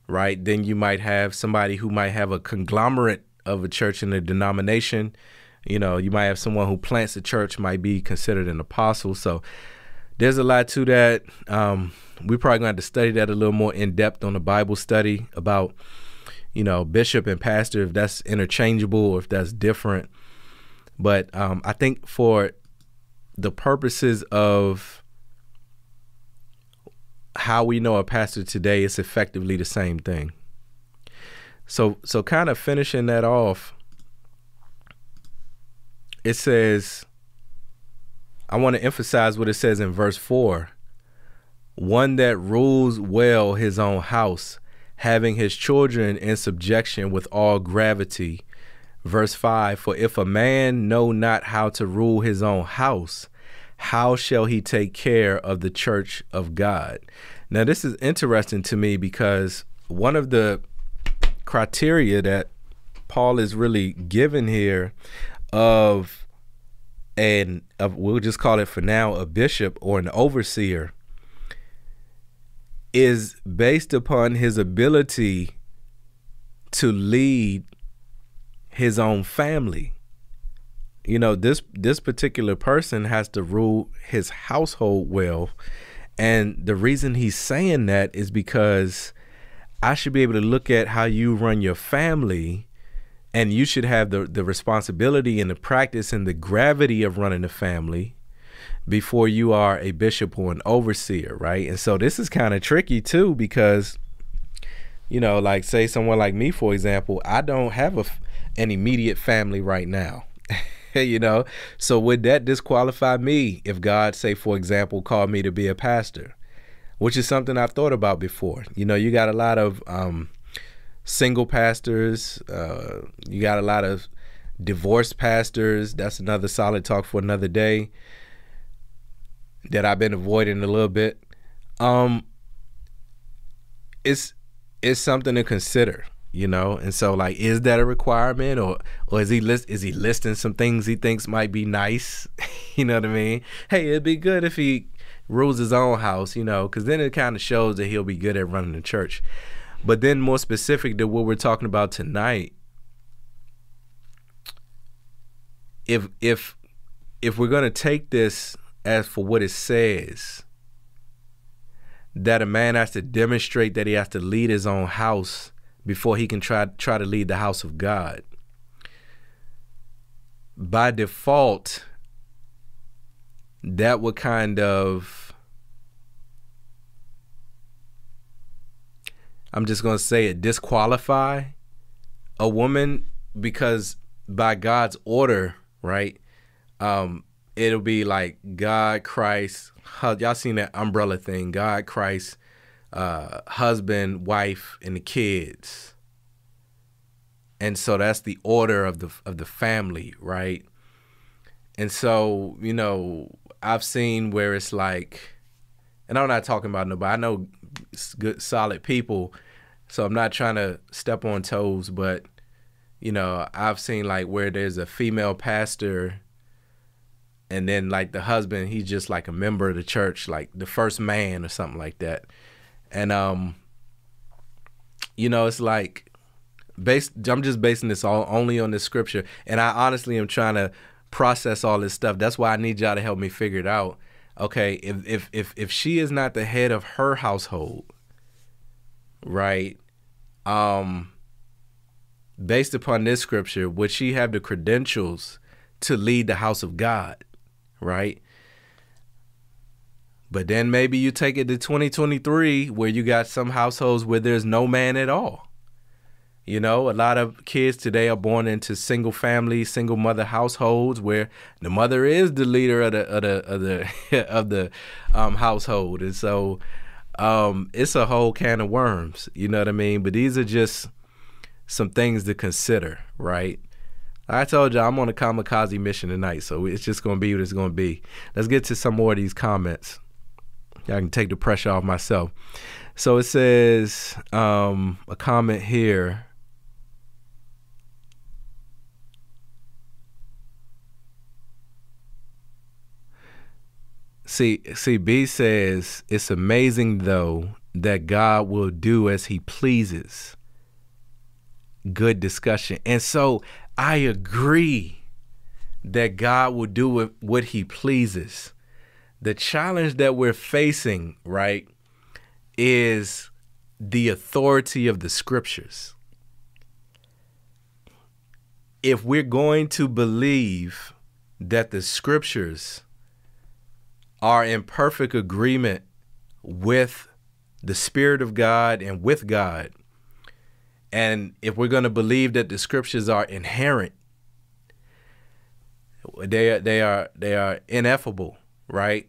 right? Then you might have somebody who might have a conglomerate of a church in a denomination. You know, you might have someone who plants a church might be considered an apostle. So there's a lot to that. Um, we're probably going to have to study that a little more in depth on the Bible study about, you know, bishop and pastor, if that's interchangeable or if that's different. But um, I think for the purposes of how we know a pastor today, it's effectively the same thing. So, so kind of finishing that off, it says, I want to emphasize what it says in verse 4 one that rules well his own house, having his children in subjection with all gravity Verse 5 For if a man know not how to rule his own house, how shall he take care of the church of God? Now, this is interesting to me because one of the criteria that Paul is really given here of and we'll just call it for now a bishop or an overseer is based upon his ability to lead his own family. You know, this this particular person has to rule his household well. And the reason he's saying that is because I should be able to look at how you run your family and you should have the, the responsibility and the practice and the gravity of running a family before you are a bishop or an overseer, right? And so this is kind of tricky too because you know, like say someone like me for example, I don't have a an immediate family right now. *laughs* you know, so would that disqualify me if God say for example called me to be a pastor? Which is something I've thought about before. You know, you got a lot of um, single pastors, uh, you got a lot of divorced pastors. That's another solid talk for another day that I've been avoiding a little bit. Um, it's it's something to consider, you know. And so, like, is that a requirement, or or is he list is he listing some things he thinks might be nice? *laughs* you know what I mean? Hey, it'd be good if he rules his own house, you know, because then it kind of shows that he'll be good at running the church. But then, more specific to what we're talking about tonight, if if if we're gonna take this as for what it says that a man has to demonstrate that he has to lead his own house before he can try try to lead the house of God. By default, that would kind of I'm just going to say it disqualify a woman because by God's order, right? Um, it'll be like God, Christ, y'all seen that umbrella thing? God, Christ, uh, husband, wife, and the kids. And so that's the order of the of the family, right? And so you know, I've seen where it's like, and I'm not talking about nobody. I know good, solid people, so I'm not trying to step on toes, but you know, I've seen like where there's a female pastor and then like the husband he's just like a member of the church like the first man or something like that. And um you know it's like based i'm just basing this all only on this scripture. And i honestly am trying to process all this stuff. That's why i need y'all to help me figure it out. Okay if if if, if she is not the head of her household right um based upon this scripture would she have the credentials to lead the house of god right? But then maybe you take it to 2023 where you got some households where there's no man at all. You know, a lot of kids today are born into single family, single mother households where the mother is the leader of the of the of the *laughs* of the um, household, and so um, it's a whole can of worms. You know what I mean? But these are just some things to consider, right? I told you I'm on a kamikaze mission tonight, so it's just gonna be what it's gonna be. Let's get to some more of these comments. I can take the pressure off myself. So it says um, a comment here. See, see, B says it's amazing though that God will do as He pleases. Good discussion, and so I agree that God will do what he pleases. The challenge that we're facing, right, is the authority of the scriptures. If we're going to believe that the scriptures are in perfect agreement with the Spirit of God and with God, and if we're going to believe that the scriptures are inherent, they are, they are they are ineffable, right?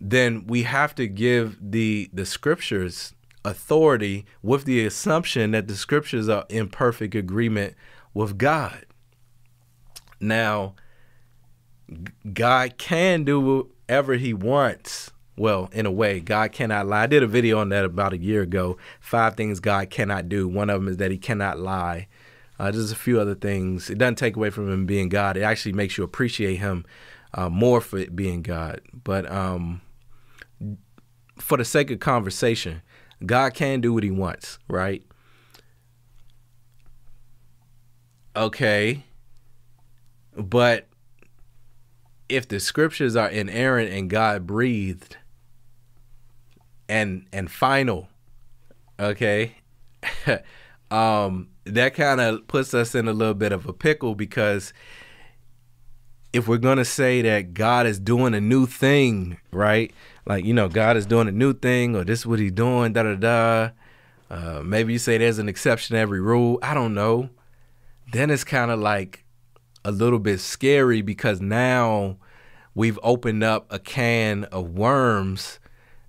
Then we have to give the the scriptures authority with the assumption that the scriptures are in perfect agreement with God. Now, God can do whatever he wants. Well, in a way, God cannot lie. I did a video on that about a year ago. Five things God cannot do. One of them is that he cannot lie. Uh, there's a few other things. It doesn't take away from him being God. It actually makes you appreciate him uh, more for it being God. But um, for the sake of conversation, God can do what he wants, right? Okay. But if the scriptures are inerrant and God breathed and and final, okay, *laughs* um, that kind of puts us in a little bit of a pickle because if we're gonna say that God is doing a new thing, right? Like you know, God is doing a new thing, or this is what He's doing, da da da. Uh, maybe you say there's an exception to every rule. I don't know. Then it's kind of like a little bit scary because now we've opened up a can of worms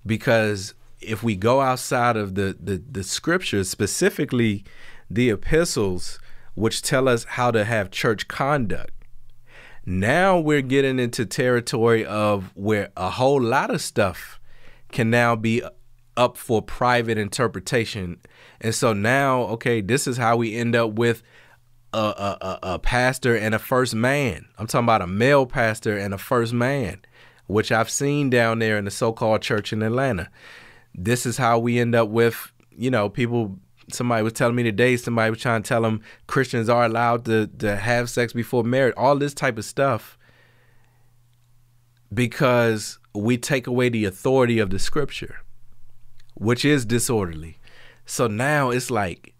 because if we go outside of the, the, the scriptures, specifically the epistles, which tell us how to have church conduct, now we're getting into territory of where a whole lot of stuff can now be up for private interpretation. And so now, okay, this is how we end up with a, a, a, pastor and a first man. I'm talking about a male pastor and a first man, which I've seen down there in the so called church in Atlanta. This is how we end up with, you know, people. Somebody was telling me today, somebody was trying to tell them Christians are allowed to, to have sex before marriage, all this type of stuff, because we take away the authority of the scripture, which is disorderly. So now it's like,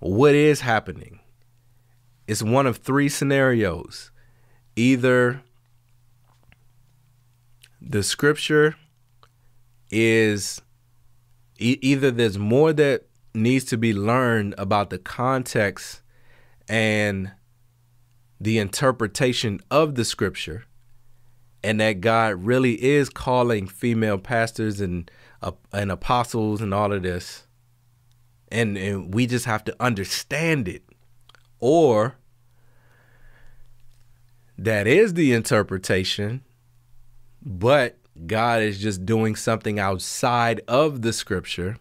what is happening? it's one of three scenarios. Either the scripture is e- either there's more that needs to be learned about the context and the interpretation of the scripture and that God really is calling female pastors and uh, and apostles and all of this and, and we just have to understand it. Or that is the interpretation, but God is just doing something outside of the scripture,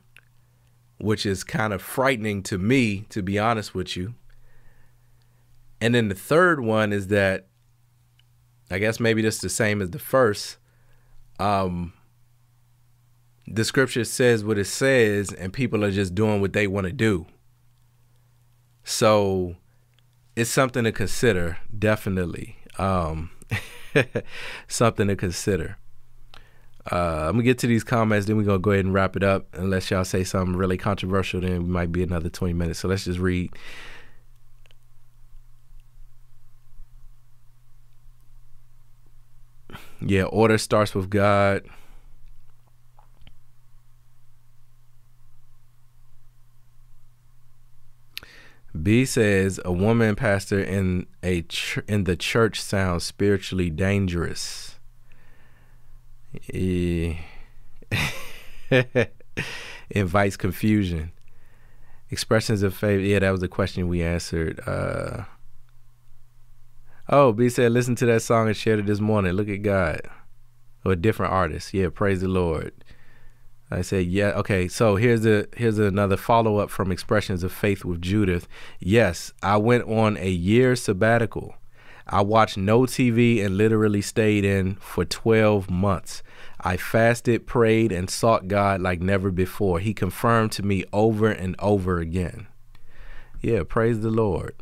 which is kind of frightening to me, to be honest with you. And then the third one is that I guess maybe this is the same as the first. Um, the scripture says what it says, and people are just doing what they want to do. So it's something to consider, definitely. Um, *laughs* *laughs* something to consider. Uh, I'm gonna get to these comments, then we're gonna go ahead and wrap it up. Unless y'all say something really controversial, then we might be another 20 minutes. So let's just read. Yeah, order starts with God. B says a woman pastor in a ch- in the church sounds spiritually dangerous. E- *laughs* invites confusion. Expressions of faith. Yeah, that was a question we answered. Uh, oh, B said, listen to that song and shared it this morning. Look at God. Or a different artist. Yeah, praise the Lord. I said, yeah, okay. So here's a here's another follow up from Expressions of Faith with Judith. Yes, I went on a year sabbatical. I watched no TV and literally stayed in for 12 months. I fasted, prayed, and sought God like never before. He confirmed to me over and over again. Yeah, praise the Lord.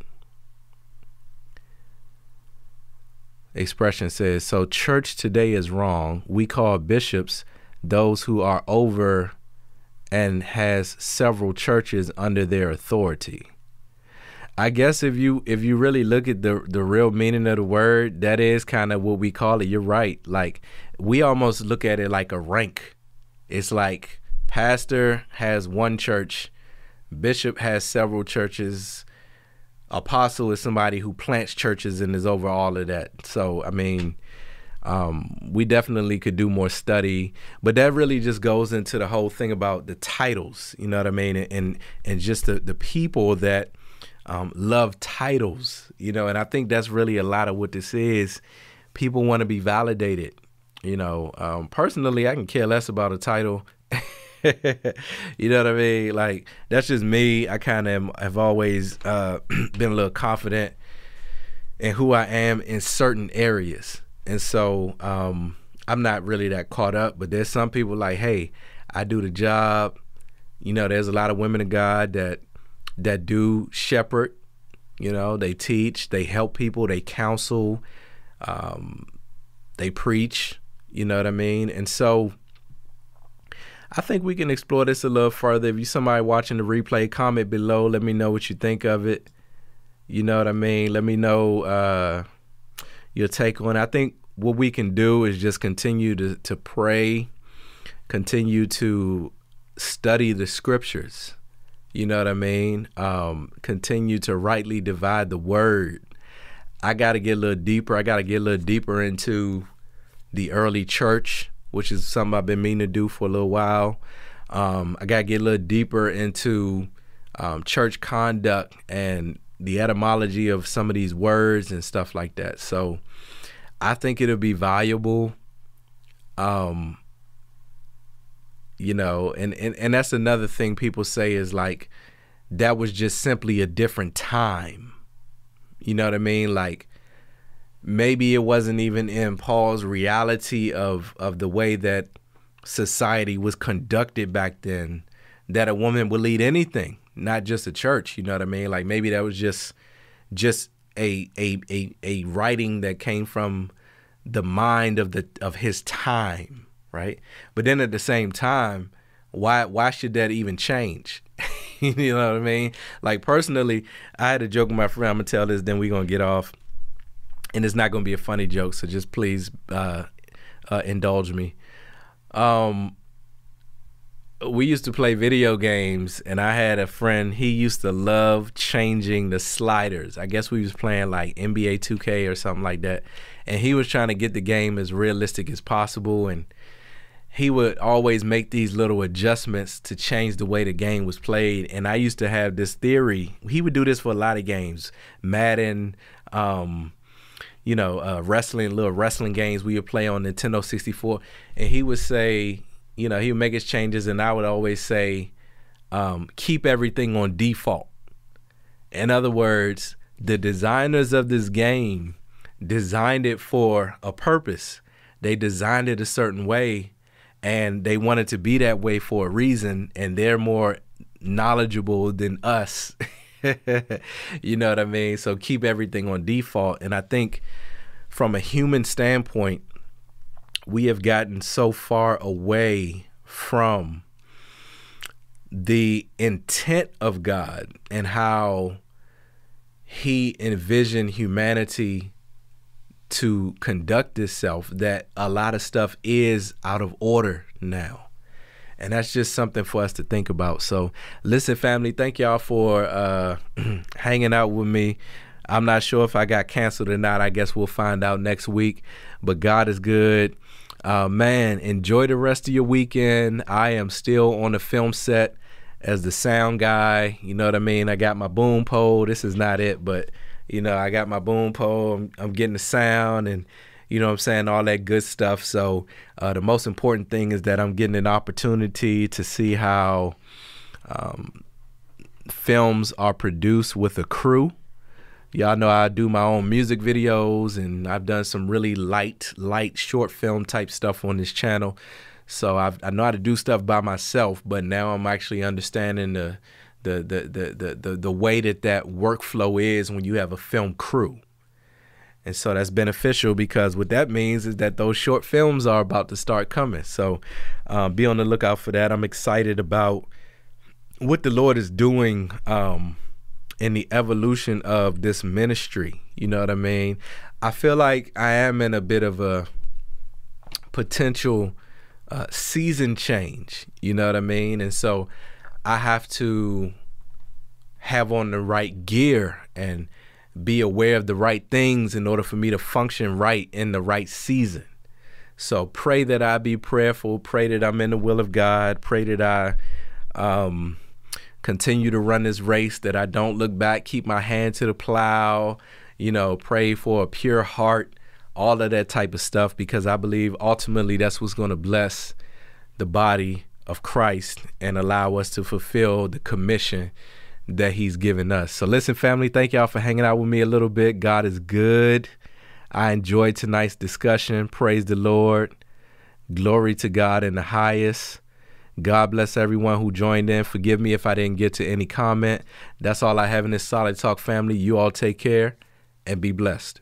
Expression says, So church today is wrong. We call bishops those who are over and has several churches under their authority. I guess if you if you really look at the the real meaning of the word, that is kind of what we call it. You're right. Like we almost look at it like a rank. It's like pastor has one church, bishop has several churches, apostle is somebody who plants churches and is over all of that. So I mean, um, we definitely could do more study, but that really just goes into the whole thing about the titles. You know what I mean? And and just the the people that um, love titles. You know, and I think that's really a lot of what this is. People want to be validated. You know, um, personally, I can care less about a title. *laughs* you know what I mean? Like that's just me. I kind of have always uh, *clears throat* been a little confident in who I am in certain areas. And so um, I'm not really that caught up, but there's some people like, hey, I do the job. You know, there's a lot of women of God that that do shepherd. You know, they teach, they help people, they counsel, um, they preach. You know what I mean? And so I think we can explore this a little further. If you somebody watching the replay, comment below. Let me know what you think of it. You know what I mean? Let me know uh, your take on it. I think what we can do is just continue to, to pray, continue to study the scriptures. You know what I mean? Um, continue to rightly divide the word. I got to get a little deeper. I got to get a little deeper into the early church, which is something I've been meaning to do for a little while. Um, I got to get a little deeper into um, church conduct and the etymology of some of these words and stuff like that. So I think it'll be valuable. Um, you know, and, and, and that's another thing people say is like that was just simply a different time. You know what I mean? Like maybe it wasn't even in Paul's reality of of the way that society was conducted back then that a woman would lead anything, not just a church, you know what I mean? Like maybe that was just just a a a, a writing that came from the mind of the of his time, right? But then at the same time, why why should that even change? *laughs* you know what I mean? Like personally, I had a joke with my friend. I'm gonna tell this, then we're gonna get off, and it's not gonna be a funny joke. So just please uh, uh, indulge me. Um, we used to play video games and I had a friend he used to love changing the sliders. I guess we was playing like NBA 2K or something like that. And he was trying to get the game as realistic as possible and he would always make these little adjustments to change the way the game was played. And I used to have this theory. He would do this for a lot of games. Madden, um, you know, uh, wrestling, little wrestling games we would play on Nintendo 64. And he would say, you know, he would make his changes, and I would always say, um, keep everything on default. In other words, the designers of this game designed it for a purpose. They designed it a certain way, and they wanted to be that way for a reason, and they're more knowledgeable than us. *laughs* you know what I mean? So keep everything on default. And I think from a human standpoint, we have gotten so far away from the intent of God and how he envisioned humanity to conduct itself that a lot of stuff is out of order now. And that's just something for us to think about. So, listen, family, thank y'all for uh, *clears throat* hanging out with me. I'm not sure if I got canceled or not. I guess we'll find out next week. But God is good. Uh, man, enjoy the rest of your weekend. I am still on the film set as the sound guy. You know what I mean? I got my boom pole. This is not it, but you know, I got my boom pole. I'm, I'm getting the sound and you know what I'm saying, all that good stuff. So uh, the most important thing is that I'm getting an opportunity to see how um, films are produced with a crew y'all know I do my own music videos and I've done some really light, light short film type stuff on this channel. So I've, I know how to do stuff by myself, but now I'm actually understanding the the the the the the, the way that that workflow is when you have a film crew. And so that's beneficial because what that means is that those short films are about to start coming. So um, be on the lookout for that. I'm excited about what the Lord is doing um, in the evolution of this ministry. You know what I mean? I feel like I am in a bit of a potential uh, season change. You know what I mean? And so I have to have on the right gear and be aware of the right things in order for me to function right in the right season. So pray that I be prayerful. Pray that I'm in the will of God. Pray that I um, continue to run this race, that I don't look back, keep my hand to the plow, you know, pray for a pure heart, all of that type of stuff, because I believe ultimately that's what's going to bless the body of Christ and allow us to fulfill the commission that He's given us. So, listen, family, thank y'all for hanging out with me a little bit. God is good. I enjoyed tonight's discussion. Praise the Lord. Glory to God in the highest. God bless everyone who joined in. Forgive me if I didn't get to any comment. That's all I have in this Solid Talk family. You all take care and be blessed.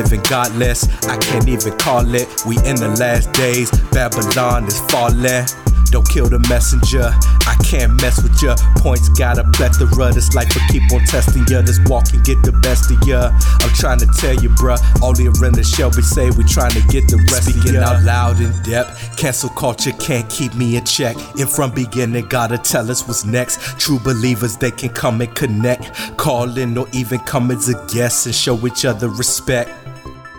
living godless, I can't even call it. We in the last days, Babylon is falling. Don't kill the messenger. I can't mess with ya. Points got a plethora. This life will keep on testing ya. This walk can get the best of ya. I'm trying to tell you, bruh. All the arena Shelby say we trying to get the rest Speaking of ya. out loud in depth. Cancel culture can't keep me in check. And from beginning, gotta tell us what's next. True believers, they can come and connect. Call in or even come as a guest and show each other respect.